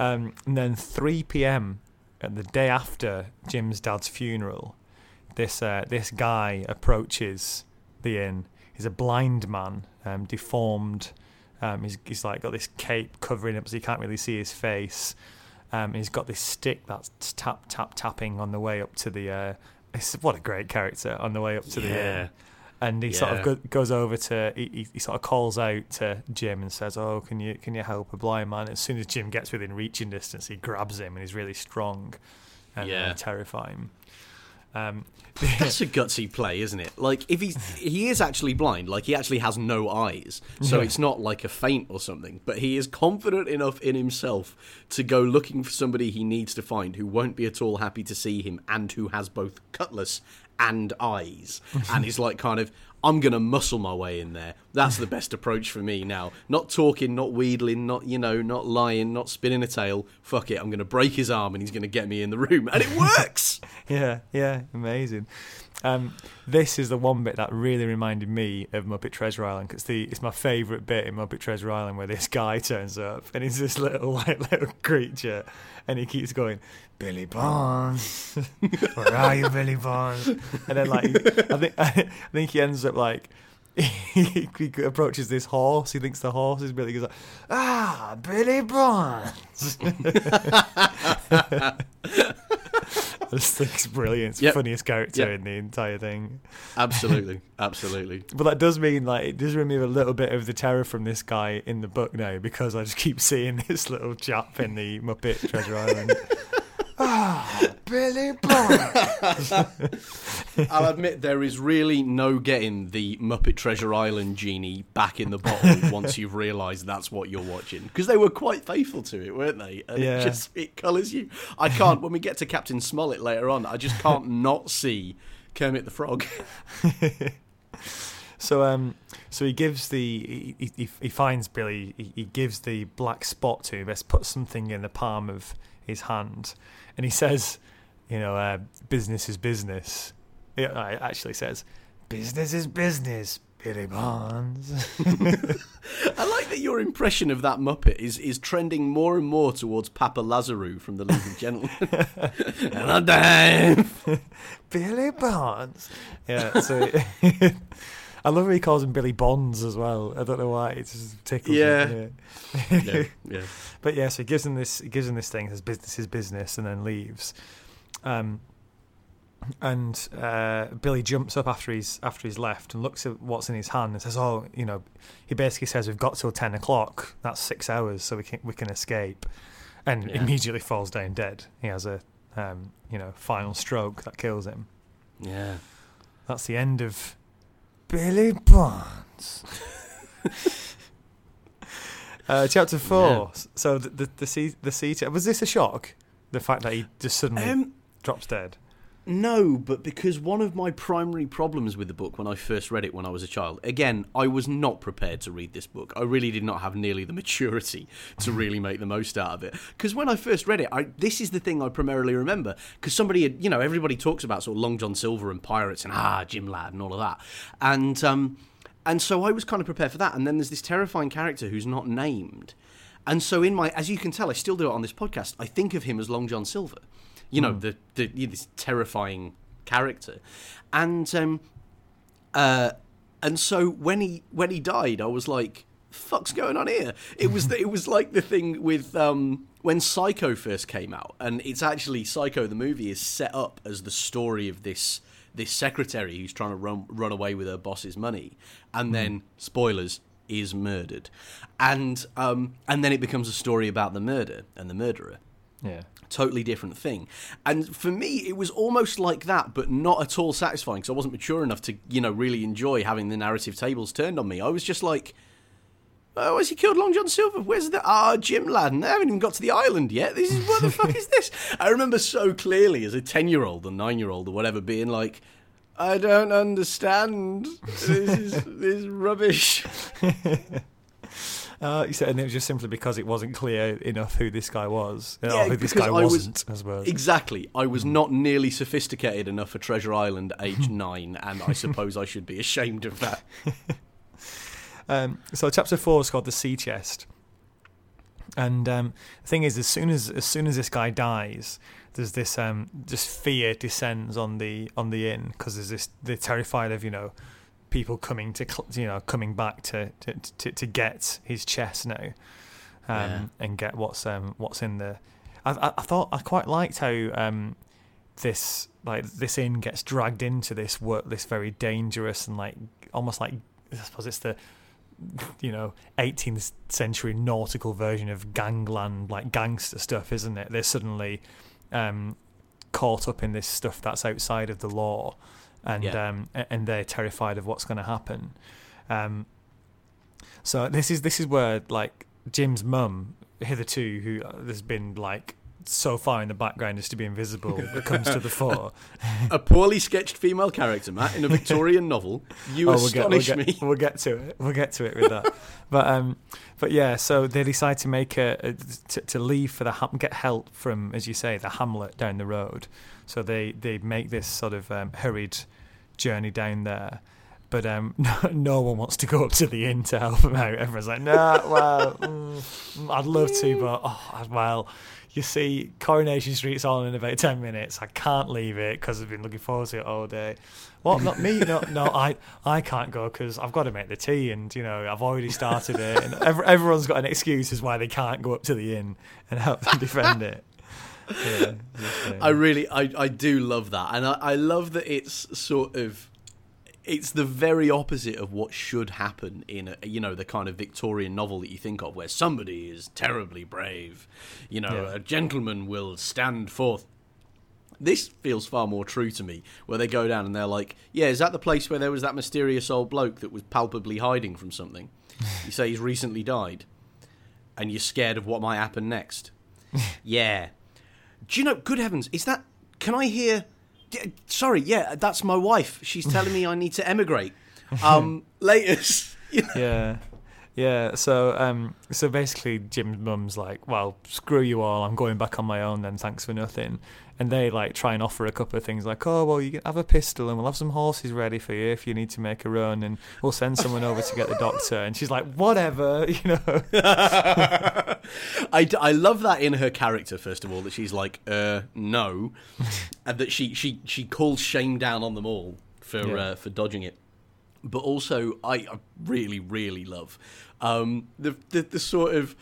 Um, and then 3 p.m. at the day after Jim's dad's funeral, this uh, this guy approaches the inn. He's a blind man, um, deformed. Um, he's, he's like got this cape covering him, so you can't really see his face. Um, he's got this stick that's tap tap tapping on the way up to the. Uh, [laughs] it's, what a great character on the way up to the Yeah. inn. And he sort of go, goes over to he, he, sort of calls out to Jim and says, "Oh, can you can you help a blind man?" As soon as Jim gets within reaching distance, he grabs him and he's really strong and uh, Yeah. terrifying. Um, [laughs] That's a gutsy play, isn't it? Like if he's he is actually blind, like he actually has no eyes, so Yeah. it's not like a feint or something. But he is confident enough in himself to go looking for somebody he needs to find who won't be at all happy to see him and who has both cutlass and eyes, and he's like kind of. I'm gonna muscle my way in there. That's the best approach for me now. Not talking, not wheedling, not you know, not lying, not spinning a tale. Fuck it, I'm gonna break his arm and he's gonna get me in the room, and it works. [laughs] yeah, yeah, amazing. Um, this is the one bit that really reminded me of Muppet Treasure Island because the it's my favourite bit in Muppet Treasure Island where this [laughs] guy turns up and he's this little [laughs] like little creature and he keeps going, Billy Bones, [laughs] where are you, Billy Bones? And then like I think I think he ends up like. He, he approaches this horse. He thinks the horse is Billy. He goes like, "Ah, Billy Bones." [laughs] I just think it's brilliant. It's the Yep. funniest character Yep. in the entire thing. absolutely, [laughs] absolutely. But that does mean like it does remove a little bit of the terror from this guy in the book now because I just keep seeing [laughs] this little chap in the Muppet Treasure Island. Ah, [sighs] Billy Bones. [laughs] I'll admit there is really no getting the Muppet Treasure Island genie back in the bottle [laughs] once you've realised that's what you're watching because they were quite faithful to it, weren't they? And Yeah. it just it colours you. I can't when we get to Captain Smollett later on. I just can't [laughs] not see Kermit the Frog. So um, so he gives the he, he, he finds Billy. He, he gives the black spot to him. Let's put something in the palm of his hand, and he says, you know, uh, business is business. It uh, it actually says, business is business, Billy Barnes. [laughs] I like that your impression of that Muppet is, is trending more and more towards Papa Lazarou from The League of Gentlemen. [laughs] and I'm dying. [laughs] Billy Barnes. Yeah, so I love how he calls him Billy Bones as well. I don't know why. It just tickles Yeah. me. Yeah, [laughs] yeah. But yeah, so he gives him this he gives him this thing, his business his business, and then leaves. Um and uh, Billy jumps up after he's after he's left and looks at what's in his hand and says, "Oh, you know," he basically says, "We've got till ten o'clock. That's six hours, so we can we can escape." And Yeah. immediately falls down dead. He has a um, you know final stroke that kills him. Yeah. That's the end of Billy Bones. [laughs] uh, chapter four. So the the the sea the sea was this a shock? The fact that he just suddenly Um, drops dead. No, but because one of my primary problems with the book when I first read it when I was a child, again, I was not prepared to read this book. I really did not have nearly the maturity to [laughs] really make the most out of it. Because when I first read it, I, this is the thing I primarily remember. Because somebody had, you know, everybody talks about sort of Long John Silver and pirates and ah, Jim Ladd and all of that. And, um, and so I was kind of prepared for that. And then there's this terrifying character who's not named. And so in my, as you can tell, I still do it on this podcast. I think of him as Long John Silver, you know, the, the you know, this terrifying character, and um, uh, and so when he when he died, I was like, "Fuck's going on here?" It was the, [laughs] it was like the thing with um, when Psycho first came out, and it's actually Psycho the movie is set up as the story of this this secretary who's trying to run run away with her boss's money, and then spoilers is murdered, and um, and then it becomes a story about the murder and the murderer Yeah. totally different thing. And for me, it was almost like that, but not at all satisfying because I wasn't mature enough to, you know, really enjoy having the narrative tables turned on me. I was just like, oh, has he killed Long John Silver? Where's the ah Jim Laden? They haven't even got to the island yet. This is what the fuck is this? I remember so clearly as a ten year old or nine year old or whatever being like. I don't understand. This is this is rubbish. [laughs] Uh, said, and it was just simply because it wasn't clear enough who this guy was, uh, Yeah, or who this guy I was- wasn't. I suppose. Exactly. I was not nearly sophisticated enough for Treasure Island [laughs] age nine, and I suppose I should be ashamed of that. [laughs] Um, so chapter four is called the sea chest, and um, the thing is, as soon as as soon as this guy dies, there's this um, just fear descends on the on the inn because there's this they're terrified of you know people coming to cl- you know coming back to to, to, to get his chest now, um, Yeah. and get what's um, what's in there. I, I, I thought I quite liked how um, this like this inn gets dragged into this work this very dangerous and like almost like I suppose it's the you know 18th century nautical version of gangland like gangster stuff isn't it they're suddenly um, caught up in this stuff that's outside of the law and Yeah. um, and they're terrified of what's going to happen um, so this is this is where like Jim's mum hitherto who uh, has been like so far in the background as to be invisible [laughs] comes to the fore A poorly sketched female character, Matt, in a Victorian [laughs] novel. You Oh, we'll get, astonish we'll get, me. We'll get to it. We'll get to it with that. but um, but yeah. So they decide to make a, a to, to leave for the get help from, as you say, the hamlet down the road. So they they make this sort of um, hurried journey down there. But um, [laughs] no, no one wants to go up to the inn to help them out. Everyone's like, "Nah, well, [laughs] mm, I'd love to, but oh, well, you see, Coronation Street's on in about ten minutes. I can't leave it because I've been looking forward to it all day. What? Not me? No, no. I I can't go because I've got to make the tea, and you know I've already started it, and ev- everyone's got an excuse as why they can't go up to the inn and help them [laughs] defend it. Yeah, [laughs] I really, I, I do love that, and I, I love that it's sort of, it's the very opposite of what should happen in a, you know, the kind of Victorian novel that you think of, where somebody is terribly brave, you know, Yeah. a gentleman will stand forth. This feels far more true to me, where they go down and they're like, "Yeah, is that the place where there was that mysterious old bloke that was palpably hiding from something?" [laughs] you say he's recently died, and you're scared of what might happen next. [laughs] yeah, do you know? Good heavens, is that? Can I hear? Sorry, yeah, that's my wife. She's telling me I need to emigrate. [laughs] Um, latest. You know? yeah. Yeah, so um, so basically, Jim's mum's like, "Well, screw you all. I'm going back on my own. Then thanks for nothing." And they like try and offer a couple of things, like, "Oh, well, you can have a pistol, and we'll have some horses ready for you if you need to make a run, and we'll send someone over to get the doctor." And she's like, "Whatever, [laughs] you know." [laughs] I, d- I love that in her character first of all that she's like uh no [laughs] and that she she she calls shame down on them all for Yeah. uh, for dodging it but also I, I really really love. Um the, the the sort of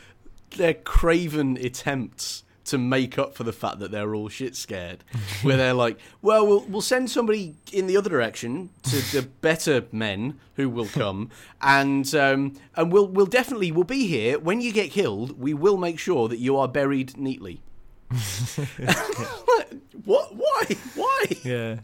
their craven attempts to make up for the fact that they're all shit scared [laughs] where they're like well we'll we'll send somebody in the other direction to the [laughs] better men who will come and um and we'll we'll definitely we'll be here. When you get killed we will make sure that you are buried neatly. [laughs] What why why? Yeah.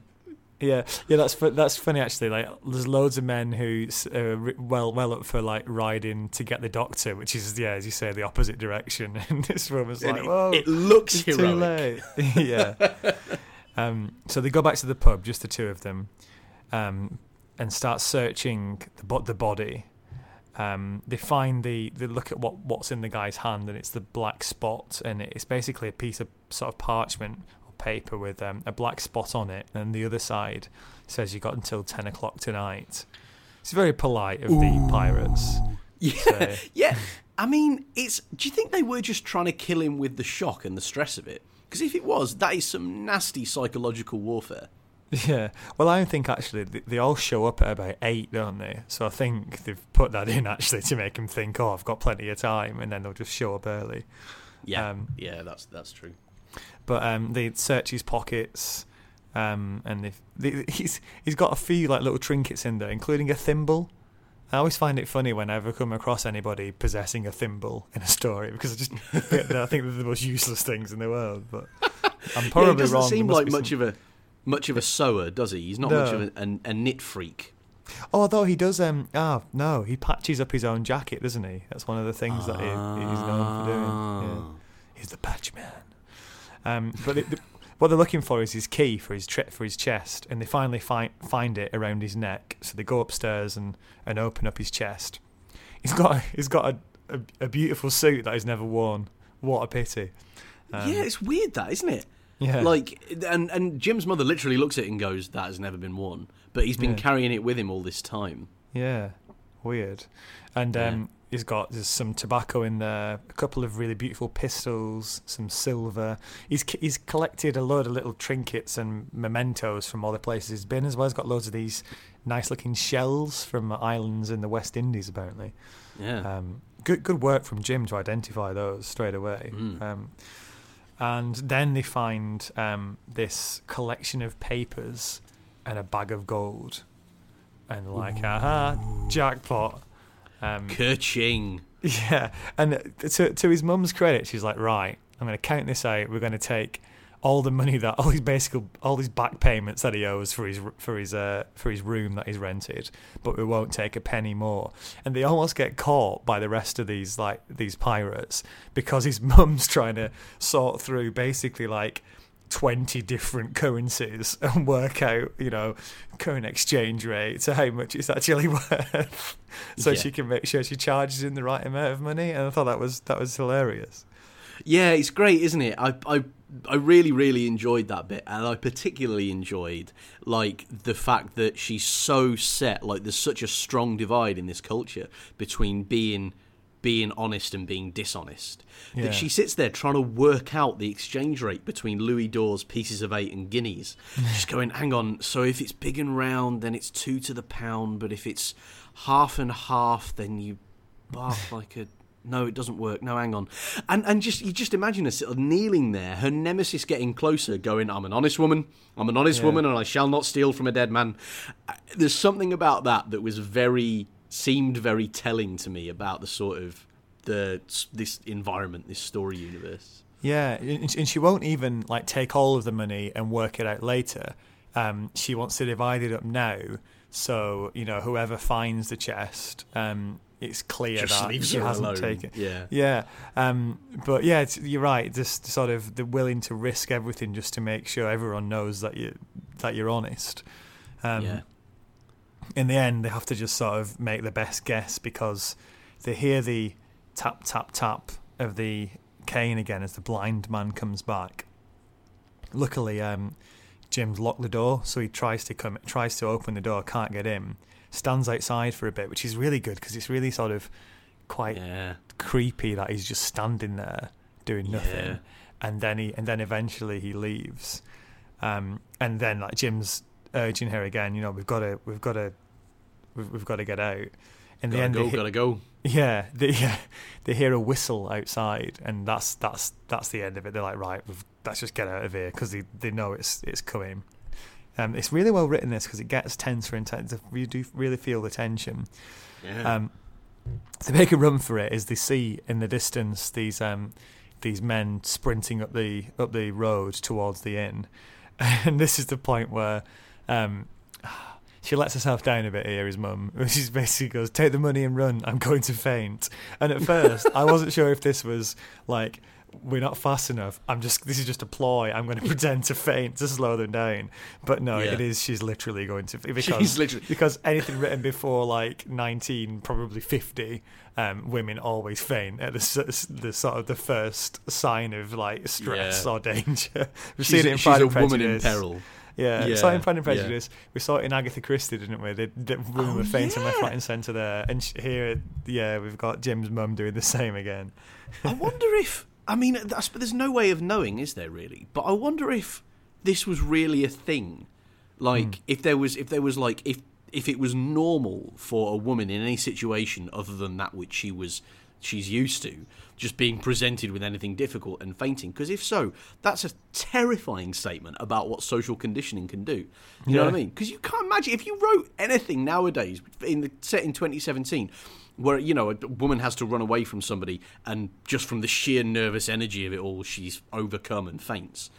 Yeah, yeah, that's that's funny actually. Like, there's loads of men who are well well up for like riding to get the doctor, which is yeah, as you say, the opposite direction. [laughs] And this woman's And like, it, "Whoa, it looks it's too heroic late." [laughs] [laughs] yeah. Um, so they go back to the pub, just the two of them, um, and start searching the bo- the body. Um, they find the they look at what what's in the guy's hand, and it's the black spot, and it's basically a piece of sort of parchment paper with um, a black spot on it, and the other side says you got until ten o'clock tonight. It's very polite of the pirates. yeah So- [laughs] yeah i mean it's do you think they were just trying to kill him with the shock and the stress of it because if it was that is some nasty psychological warfare Yeah. Well, I don't think actually they, they all show up at about eight, don't they? So I think they've put that in [laughs] actually to make him think, oh, I've got plenty of time, and then they'll just show up early. yeah Um, yeah that's that's true But um, they search his pockets, um, and they, [laughs] he's he's got a few like little trinkets in there, including a thimble. I always find it funny whenever I come across anybody possessing a thimble in a story because I just [laughs] I think they're the most useless things in the world. But [laughs] I'm yeah, probably he doesn't wrong. seem like much some- of a much of a sewer does he he's not No. much of a, a, a knit freak Oh, although he does, um, oh no, he patches up his own jacket, doesn't he? That's one of the things that he, he's known for doing. Yeah. Ah. He's the patch man. Um, but it, the, what they're looking for is his key for his tre- for his chest, and they finally find find it around his neck. So they go upstairs and, and open up his chest. He's got a, he's got a, a, a beautiful suit that he's never worn. What a pity. Um, yeah it's weird that isn't it yeah. Like, and and Jim's mother literally looks at it and goes, "That has never been worn," but he's been Yeah. carrying it with him all this time. Yeah, weird. And Yeah. He's got there's some tobacco in there, a couple of really beautiful pistols, some silver. He's he's collected a load of little trinkets and mementos from all the places he's been as well. He's got loads of these nice looking shells from islands in the West Indies apparently. Yeah, Um, good good work from Jim to identify those straight away. Mm. Um, and then they find um, this collection of papers and a bag of gold, and like, aha, jackpot. Um, Kerching. [laughs] yeah, and to to his mum's credit, she's like, right, I'm going to count this out. We're going to take all the money that all his basic all these back payments that he owes for his for his uh, for his room that he's rented, but we won't take a penny more. And they almost get caught by the rest of these like these pirates because his [laughs] mum's trying to sort through basically like. 20 different currencies [laughs] and work out, you know, current exchange rate to how much it's actually [laughs] worth. so Yeah. she can make sure she charges in the right amount of money. And I thought that was that was hilarious. Yeah, it's great, isn't it? I I I really really enjoyed that bit, and I particularly enjoyed like the fact that she's so set. Like, there's such a strong divide in this culture between being being honest and being dishonest. Yeah. That she sits there trying to work out the exchange rate between Louis d'Or's pieces of eight and guineas. [laughs] She's going, hang on. So if it's big and round, then it's two to the pound. But if it's half and half, then you bark [laughs] like a no, it doesn't work. No, hang on. And and just you just imagine her sort of kneeling there, her nemesis getting closer, going, "I'm an honest woman. I'm an honest Yeah. woman, and I shall not steal from a dead man." Uh, There's something about that that was very seemed very telling to me about the sort of the this environment, this story universe. Yeah, and she won't even like take all of the money and work it out later. Um, she wants to divide it up now, so you know whoever finds the chest, um, it's clear Just that she hasn't alone. taken. Yeah. Yeah, um, but yeah, it's, you're right. Just sort of the willing to risk everything just to make sure everyone knows that you that you're honest. Um, yeah. In the end, they have to just sort of make the best guess because they hear the tap tap tap of the cane again as the blind man comes back. Luckily, um, Jim's locked the door, so he tries to come, tries to open the door, can't get in. Stands outside for a bit, which is really good because it's really sort of quite Yeah. creepy that he's just standing there doing nothing, Yeah. and then he and then eventually he leaves, um, and then like Jim's urging her again. You know, we've got to, we've got to, we've, we've got to get out. In the Gotta end, go, they gotta go. yeah, they, yeah, they hear a whistle outside, and that's that's that's the end of it. They're like, right, we've, let's just get out of here because they, they know it's it's coming. Um, it's really well written this because it gets tense for intense. You do really feel the tension. Yeah. Um, they make a run for it as they see in the distance these um, these men sprinting up the up the road towards the inn, [laughs] and this is the point where um, [sighs] she lets herself down a bit here. His mum, [laughs] she basically goes, "Take the money and run. I'm going to faint." And at first, I wasn't sure if this was like. We're not fast enough. I'm just. This is just a ploy. I'm going [laughs] to pretend to faint to slow them down. But no, Yeah. it is. She's literally going to. [laughs] Because She's literally because anything written before like 19 probably 50 um, women always faint at the, the sort of the first sign of like stress Yeah. or danger we've she's, seen it in she's Pride a and woman in peril. Yeah, saw it in Pride and yeah. We saw it in Agatha Christie didn't we the, the women Oh, were fainting left yeah. right and centre there and here yeah we've got Jim's mum doing the same again I wonder if I mean that's, there's no way of knowing, is there really? But I wonder if this was really a thing. Like hmm. if there was if there was like if if it was normal for a woman in any situation other than that which she was she's used to just being presented with anything difficult and fainting? Because if so that's a terrifying statement about what social conditioning can do. You know what i mean? Because you can't imagine if you wrote anything nowadays in the set in 2017 where you know a woman has to run away from somebody and just from the sheer nervous energy of it all she's overcome and faints.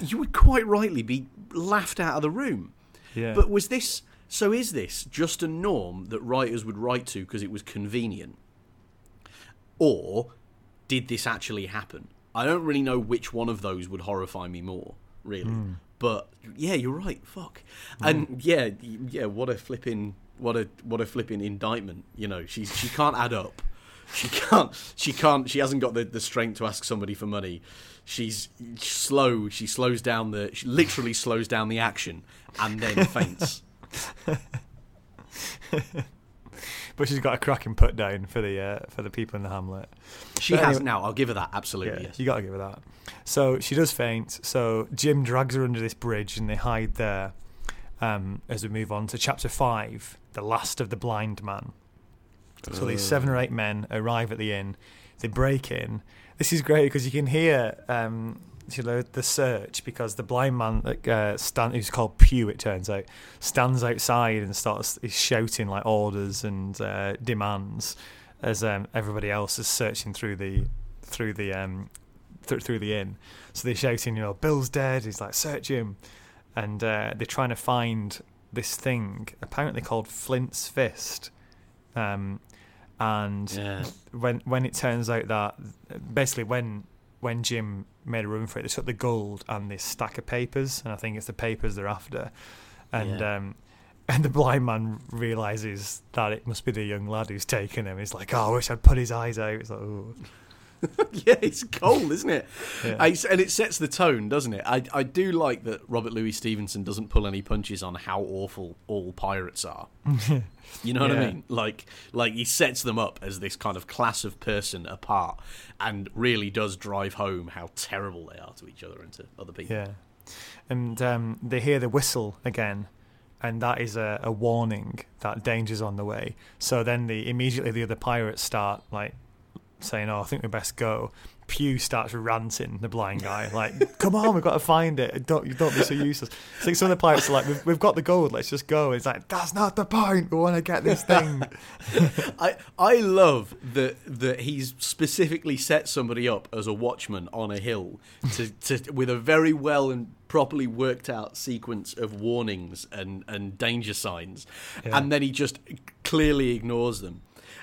You would quite rightly be laughed out of the room. Yeah. But was this so is this just a norm that writers would write to because it was convenient? Or did this actually happen? I don't really know which one of those would horrify me more really. Hmm. But yeah you're right. Fuck. And hmm. yeah yeah what a flipping what a what a flipping indictment you know. She's she can't add up. She can't she can't she hasn't got the, the strength to ask somebody for money. She's slow. She slows down the she literally slows down the action and then faints [laughs] but she's got a cracking put down for the uh, for the people in the hamlet she But has anyway- now i'll give her that absolutely Yeah, yes you got to give her that. So she does faint. So Jim drags her under this bridge, and they hide there. Um, as we move on to chapter five, the last of the blind man. So these seven or eight men arrive at the inn. They break in. This is great because you can hear um, you know, the search because the blind man, like, uh, stand, who's called Pew, it turns out, stands outside and starts is shouting like orders and uh, demands as um, everybody else is searching through the through the um, th- through the inn. So they're shouting, you know, Bill's dead. He's like, search him, and uh, they're trying to find this thing apparently called Flint's Fist. Um, and yeah when when it turns out that basically when when Jim made a run for it, they took the gold and this stack of papers, and I think it's the papers they're after, and Yeah. um, [laughs] and the blind man realizes that it must be the young lad who's taken him. He's like, oh, I wish I'd put his eyes out. It's like, oh, [laughs] yeah, it's cold, isn't it? Yeah. I- and it sets the tone, doesn't it? I, I do like that Robert Louis Stevenson doesn't pull any punches on how awful all pirates are. [laughs] You know what I mean? Like, like he sets them up as this kind of class of person apart, and really does drive home how terrible they are to each other and to other people. yeah. And um, they hear the whistle again, and that is a, a warning that danger's on the way. So then the immediately the other pirates start like saying, "Oh, I think we best go." Pew starts ranting, the blind guy, [laughs] like, "Come on, we've got to find it. Don't don't be so useless." I think some of the pirates are like, "We've, we've got the gold. Let's just go." It's like that's not the point. We want to get this [laughs] thing. I I love that that he's specifically set somebody up as a watchman on a hill to, to with a very well and properly worked out sequence of warnings and, and danger signs, Yeah. and then he just clearly ignores them.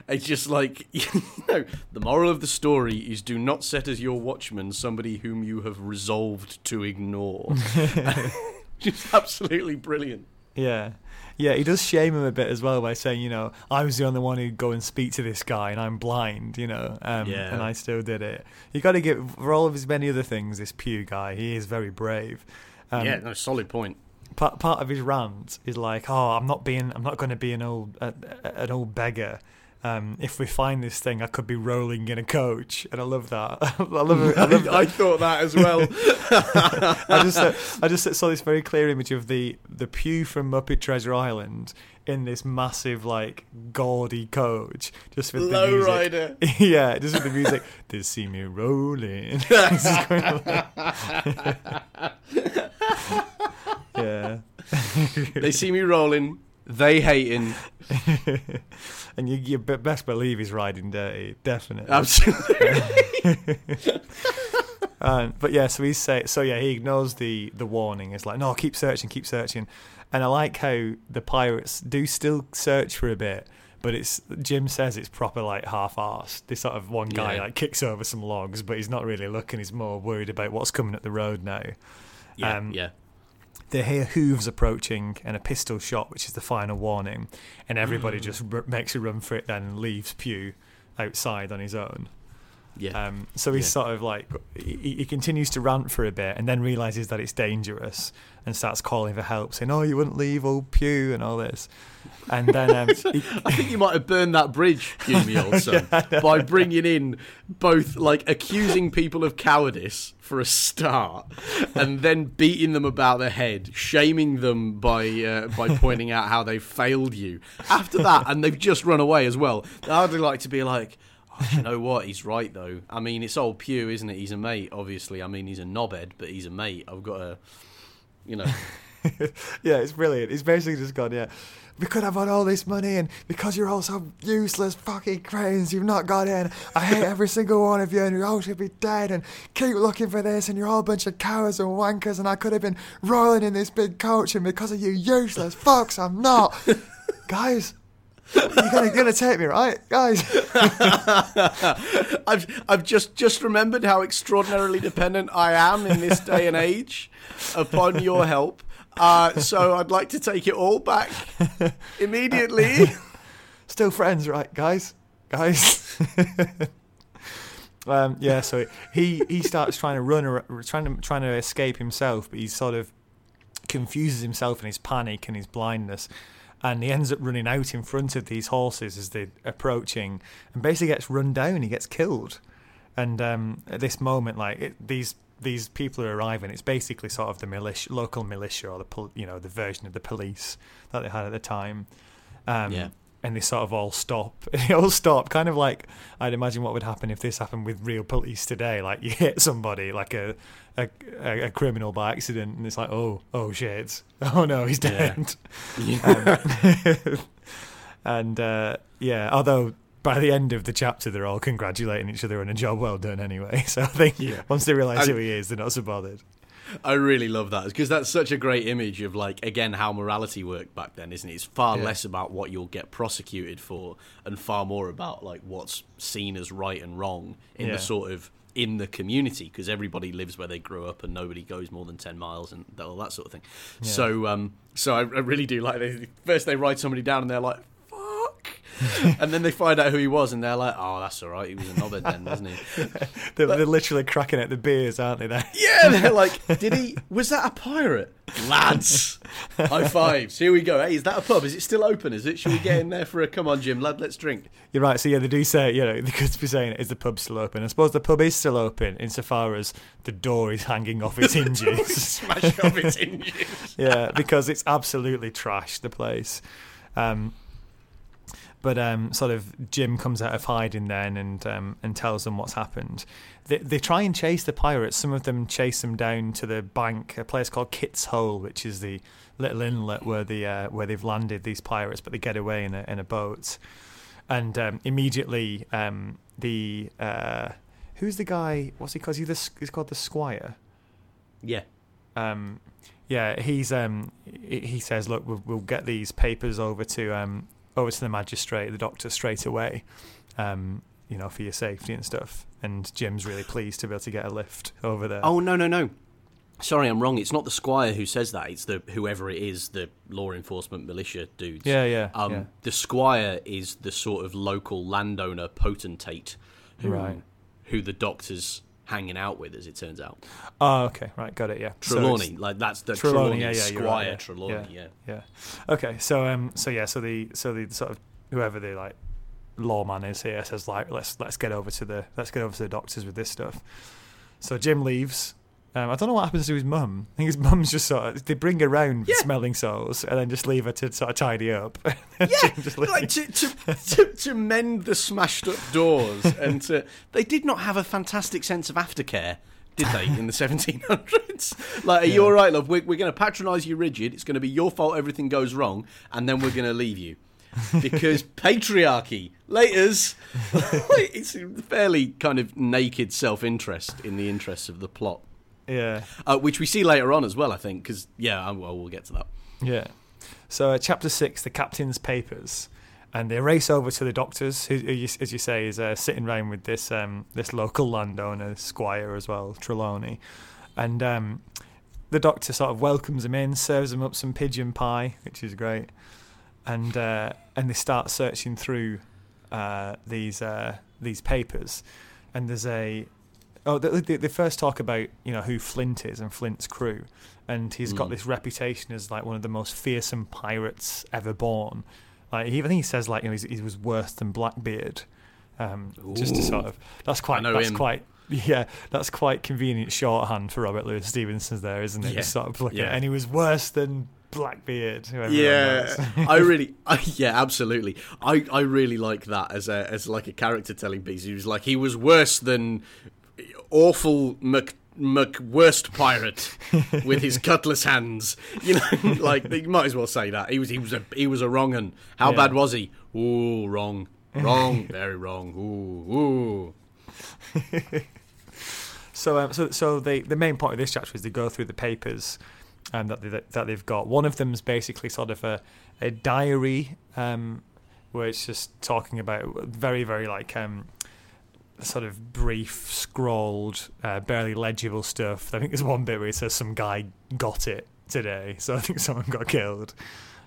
It's just like [laughs] you know the moral of the story is do not set as your watchman somebody whom you have resolved to ignore. [laughs] [laughs] just absolutely brilliant. Yeah. Yeah, he does shame him a bit as well by saying, you know, I was the only one who'd go and speak to this guy and I'm blind, you know, um, Yeah. and I still did it. You got to give, for all of his many other things, this Pew guy, he is very brave. Um, yeah, no, solid point. part part of his rant is like, "Oh, I'm not being, I'm not going to be an old, uh, an old beggar. Um, if we find this thing, I could be rolling in a coach." And I love that. [laughs] I love it. I, love [laughs] I thought that as well. [laughs] I just, uh, I just saw this very clear image of the the pew from Muppet Treasure Island in this massive, like, gaudy coach, just with the music. Lowrider. yeah, just with the music. They see me rolling. yeah. They see me rolling. They hating. [laughs] and you, you be- best believe he's riding dirty, definitely. Absolutely. [laughs] Um, but yeah, so he's say so yeah, he ignores the the warning. It's like no, keep searching, keep searching. And I like how the pirates do still search for a bit, but it's Jim says it's proper like half-assed. This sort of one guy Yeah. like kicks over some logs, but he's not really looking. He's more worried about what's coming up the road now. Yeah, Um, yeah. They hear hooves approaching and a pistol shot, which is the final warning, and everybody Mm. just r- makes a run for it. Then and leaves Pew outside on his own. Yeah. Um, so he's Yeah. sort of like he, he continues to rant for a bit, and then realizes that it's dangerous, and starts calling for help, saying, "Oh, you wouldn't leave old Pew and all this." And then um, [laughs] he, I think you might have burned that bridge, old [laughs] son, by bringing in both like accusing people of cowardice for a start, and then beating them about the head, shaming them by uh, by pointing out how they failed you. After that, and they've just run away as well. I'd like to be like. You know what? He's right though. I mean, it's old Pew, isn't it? He's a mate, obviously. I mean, he's a knobhead, but he's a mate. I've got to, you know. [laughs] yeah, it's brilliant. He's basically just gone, yeah. We could have had all this money, and because you're all so useless fucking cranes, you've not got in. I hate every [laughs] single one of you, and you all should be dead. And keep looking for this, and you're all a bunch of cowards and wankers. And I could have been rolling in this big coach, and because of you useless fucks, I'm not. [laughs] Guys, you're gonna, gonna take me, right, guys? [laughs] I've I've just just remembered how extraordinarily dependent I am in this day and age upon your help. Uh, so I'd like to take it all back immediately. [laughs] Still friends, right, guys? Guys. [laughs] um, yeah, so he he starts trying to run, trying to trying to escape himself, but he sort of confuses himself in his panic and his blindness, and he ends up running out in front of these horses as they're approaching, and basically gets run down. He gets killed, and um, at this moment, like it, these these people are arriving. It's basically sort of the militia, local militia, or the you know the version of the police that they had at the time. Um, Yeah. And they sort of all stop. [laughs] They all stop, kind of like I'd imagine what would happen if this happened with real police today. Like you [laughs] hit somebody, like a a, a, criminal by accident, and it's like, oh, oh shit, [laughs] oh no, he's Yeah. dead. Um, and uh, yeah, although by the end of the chapter, they're all congratulating each other on a job well done anyway. So I think Yeah. once they realise who he is, they're not so bothered. I really love that because that's such a great image of like again how morality worked back then, isn't it? It's far Yeah. less about what you'll get prosecuted for and far more about like what's seen as right and wrong in Yeah. the sort of in the community because everybody lives where they grew up and nobody goes more than 10 miles and all that sort of thing. Yeah. So um so I, I really do like they, first they write somebody down and they're like [laughs] and then they find out who he was and they're like oh that's all right he was a knobhead then wasn't he [laughs] They're, they're literally cracking at the beers, aren't they? There. [laughs] Yeah, they're like, did he? Was that a pirate? Lads, high fives. Here we go. Hey, is that a pub? Is it still open? Is it? Should we get in there for a come on, Jim, lad? Let's drink. You're right. So yeah, they do say, you know, they could be saying, is the pub still open? I suppose the pub is still open insofar as the door is hanging off its hinges. Smash off its hinges. yeah, because it's absolutely trashed the place. Um, but um, sort of Jim comes out of hiding then and um, and tells them what's happened. They they try and chase the pirates. Some of them chase them down to the bank, a place called Kit's Hole, which is the little inlet where the uh, where they've landed these pirates, but they get away in a in a boat. And um, immediately um, the uh, who's the guy? What's he called? He's, the, he's called the Squire Yeah. um, yeah, he's um, he he says, look, we'll, we'll get these papers over to um, over to the magistrate, the doctor, straight away, um, you know, for your safety and stuff. And Jim's really pleased to be able to get a lift over there. Oh no, no, no. Sorry, I'm wrong. It's not the squire who says that. It's the whoever it is, the law enforcement militia dudes. Yeah, yeah, Um, yeah. The squire is the sort of local landowner potentate, who Right. who the doctor's hanging out with, as it turns out. Oh, okay, right, got it. Yeah, So Trelawney, it's- like that's the Trelawney, Trelawney, yeah, yeah, squire right, yeah. Trelawney. Yeah. Yeah. Okay. So um. So yeah. So the so the sort of whoever the like lawman is here says like let's let's get over to the let's get over to the doctors with this stuff. So Jim leaves. Um, I don't know what happens to his mum. I think his mum's just sort of they bring her around Yeah. smelling souls and then just leave her to sort of tidy up. [laughs] Yeah, Jim [laughs] just leaves. like to, to, to, to mend the smashed up doors and to they did not have a fantastic sense of aftercare did they in the 1700s [laughs] like are you Yeah. all right love we're, we're going to patronize you rigid it's going to be your fault everything goes wrong and then we're going to leave you because patriarchy laters it's fairly kind of naked self-interest in the interests of the plot yeah. uh, which we see later on as well i think because yeah I- well we'll get to that Yeah. So uh, chapter six, the captain's papers, and they race over to the doctors, who, who you, as you say, is uh, sitting round with this um, this local landowner, squire as well, Trelawney, and um, the doctor sort of welcomes him in, serves him up some pigeon pie, which is great, and uh, and they start searching through uh, these uh, these papers, and there's a oh they, they, they first talk about you know who Flint is and Flint's crew, and he's got Mm. this reputation as like one of the most fearsome pirates ever born. Like he, I think he says like you know he's, he was worse than Blackbeard. Um, just to sort of that's quite that's him. quite yeah that's quite convenient shorthand for Robert Louis Stevenson's there isn't it? Yeah. Sort of Yeah. and he was worse than Blackbeard. Yeah. [laughs] I really, I, yeah, absolutely. I, I really like that as a as like a character telling piece. He was like he was worse than awful Mc Mc worst pirate with his [laughs] cutlass hands. You know, [laughs] like you might as well say that he was he was a he was a wrong un. How Yeah. bad was he? Ooh, wrong, wrong, [laughs] very wrong. Ooh, ooh. So, um, so, so the the main point of this chapter is they go through the papers um, that they, that they've got. One of them's basically sort of a a diary um, where it's just talking about very very like um, sort of brief, scrawled, uh, barely legible stuff. I think there's one bit where it says some guy got it today, [laughs] so I think someone got killed.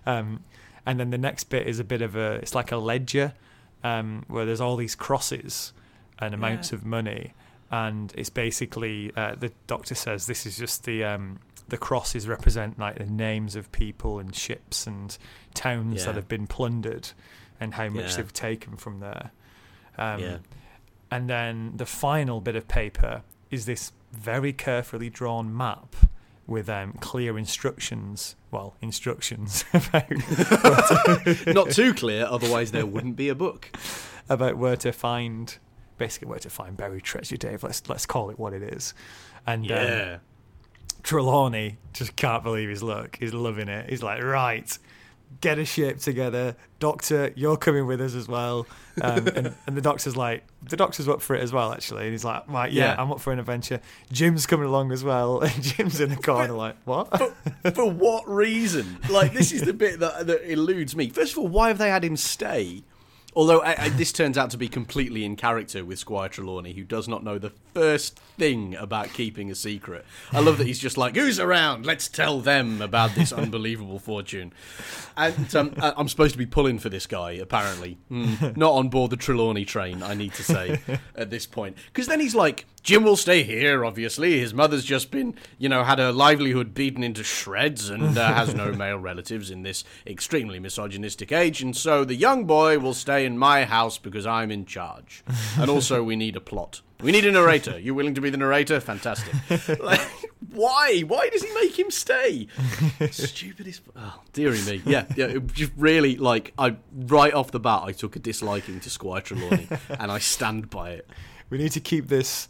Um, and then the next bit is a bit of a it's like a ledger um, where there's all these crosses and amounts Yeah. of money and it's basically uh, the doctor says this is just the um, the crosses represent like the names of people and ships and towns Yeah. that have been plundered and how much Yeah. they've taken from there. Um, yeah, And then the final bit of paper is this very carefully drawn map with um, clear instructions. Well, instructions [laughs] about not too clear, otherwise there wouldn't be a book. [laughs] about where to find basically where to find buried treasure, Dave. Let's let's call it what it is. And um, Trelawney just can't believe his luck. He's loving it. He's like, right, get a ship together. Doctor, you're coming with us as well. Um, and, [laughs] and the doctor's like, the doctor's up for it as well, actually. And he's like, right, yeah, Yeah. I'm up for an adventure. Jim's coming along as well. [laughs] And Jim's in the corner, like, what? for what reason? Like this is the [laughs] bit that that eludes me. First of all, why have they had him stay? Although I, I, this turns out to be completely in character with Squire Trelawney, who does not know the first thing about keeping a secret. I love that he's just like, "Who's around? Let's tell them about this [laughs] unbelievable fortune." And um, I'm supposed to be pulling for this guy, apparently. Hmm, not on board the Trelawney train, I need to say [laughs] at this point, because then he's like, "Jim will stay here. Obviously, his mother's just been, you know, had her livelihood beaten into shreds and uh, has no [laughs] male relatives in this extremely misogynistic age, and so the young boy will stay in my house because I'm in charge. And also, we need a plot. We need a narrator. You willing to be the narrator? Fantastic. [laughs] Like, why? Why does he make him stay? Stupidest. Oh, dearie me. Yeah, yeah. Just really like I right off the bat I took a disliking to Squire Trelawney, and I stand by it. We need to keep this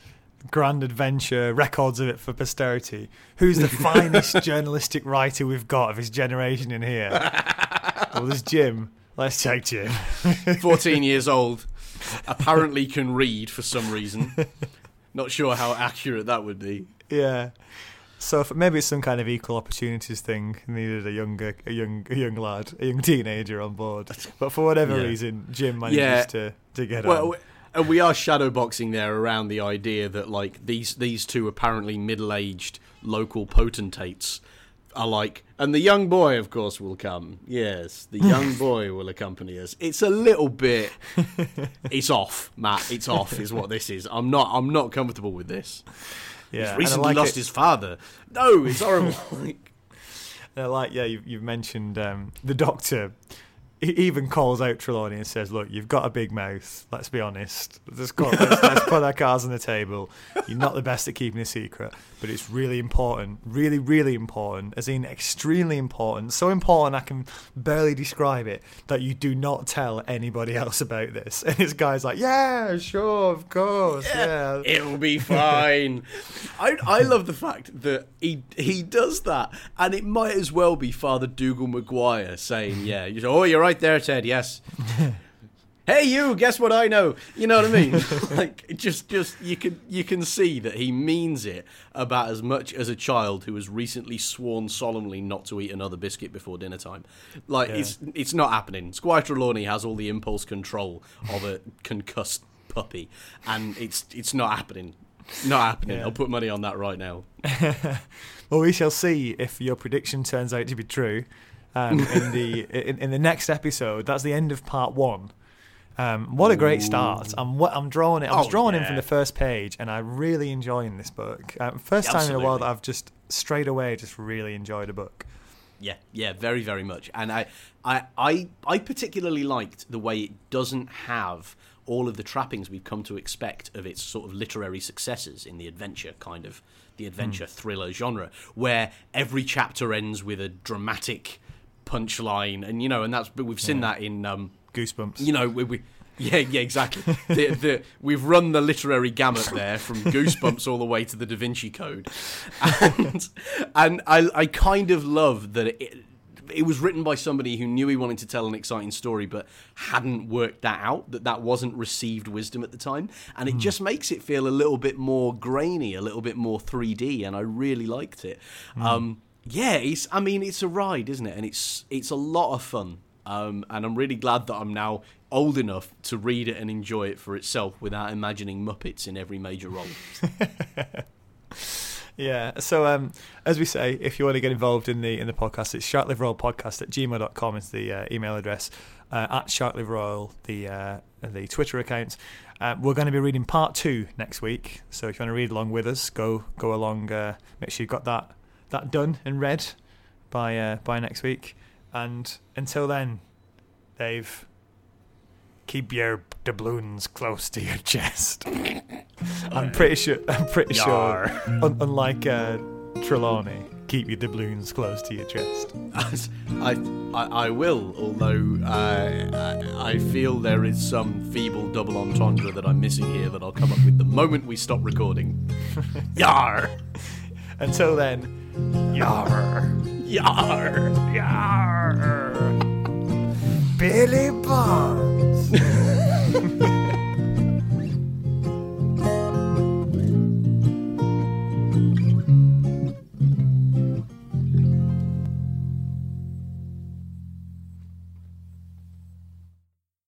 grand adventure, records of it for posterity. Who's the [laughs] finest journalistic writer we've got of his generation in here? well, there's Jim. Let's take Jim. [laughs] 14 years old, apparently can read for some reason. Not sure how accurate that would be. Yeah. So maybe it's some kind of equal opportunities thing. Needed a younger, a young, a young lad, a young teenager on board. But for whatever Yeah. reason, Jim manages Yeah. to to get Well, on. And we are shadowboxing there around the idea that like these these two apparently middle-aged local potentates are like, and the young boy, of course, will come. Yes, the young [laughs] boy will accompany us. It's a little bit, it's off, Matt. It's off, is what this is. I'm not, I'm not comfortable with this. Yeah, He's recently like lost it- his father. No, it's horrible. [laughs] like, like yeah, you've, you've mentioned um, the doctor. He even calls out Trelawney and says, "Look, you've got a big mouth. Let's be honest. Let's, go, let's, let's [laughs] put our cards on the table. You're not the best at keeping a secret, but it's really important, really, really important, as in extremely important. So important I can barely describe it that you do not tell anybody [laughs] else about this." And this guy's like, "Yeah, sure, of course, yeah." It'll be fine. [laughs] I I love the fact that he he does that, and it might as well be Father Dougal Maguire saying, "Yeah, you oh, you're right there, Ted. Yes." [laughs] hey, you! Guess what I know? You know what I mean? [laughs] like, just just you can you can see that he means it about as much as a child who has recently sworn solemnly not to eat another biscuit before dinner time. Like, Yeah. it's it's not happening. Squire Trelawney has all the impulse control of a concussed puppy, and it's it's not happening. Not happening. Yeah. I'll put money on that right now. [laughs] Well, we shall see if your prediction turns out to be true. Um, in the [laughs] in, in the next episode, that's the end of part one. Um, what a great start! I'm I'm drawing it. I was Oh, drawing in yeah. from the first page, and I really enjoying this book. Um, first time in a while that I've just straight away just really enjoyed a book. Yeah, yeah, very, very much. And I, I, I, I particularly liked the way it doesn't have all of the trappings we've come to expect of its sort of literary successors in the adventure kind of the adventure thriller genre, where every chapter ends with a dramatic punchline, and you know, and that's but we've seen that in um, Goosebumps. you know, we, we yeah, yeah, exactly. the, the, we've run the literary gamut there from Goosebumps all the way to the Da Vinci Code, and and I I kind of love that it. It was written by somebody who knew he wanted to tell an exciting story, but hadn't worked that out. That that wasn't received wisdom at the time, and it just makes it feel a little bit more grainy, a little bit more 3D, and I really liked it. Um, yeah, it's. I mean, it's a ride, isn't it? And it's it's a lot of fun. Um, and I'm really glad that I'm now old enough to read it and enjoy it for itself without imagining Muppets in every major role. [laughs] Yeah. So um, as we say, if you want to get involved in the in the podcast, it's sharkliveroyalpodcast at gmail.com is the uh, email address. Uh, at sharkliveroyal, the uh, the Twitter account. Uh, we're going to be reading part two next week. So if you want to read along with us, go go along. Uh, make sure you've got that that done and read by uh, by next week. And until then, Dave, keep your doubloons close to your [laughs] chest. I'm pretty sure. I'm pretty sure. Un- unlike uh, Trelawney, keep your doubloons close to your chest. I, I, I will, although uh, I, I feel there is some feeble double entendre that I'm missing here that I'll come up with the moment we stop recording. [laughs] Yar! Until then, Yar, yar, yar. Billy Bones. [laughs]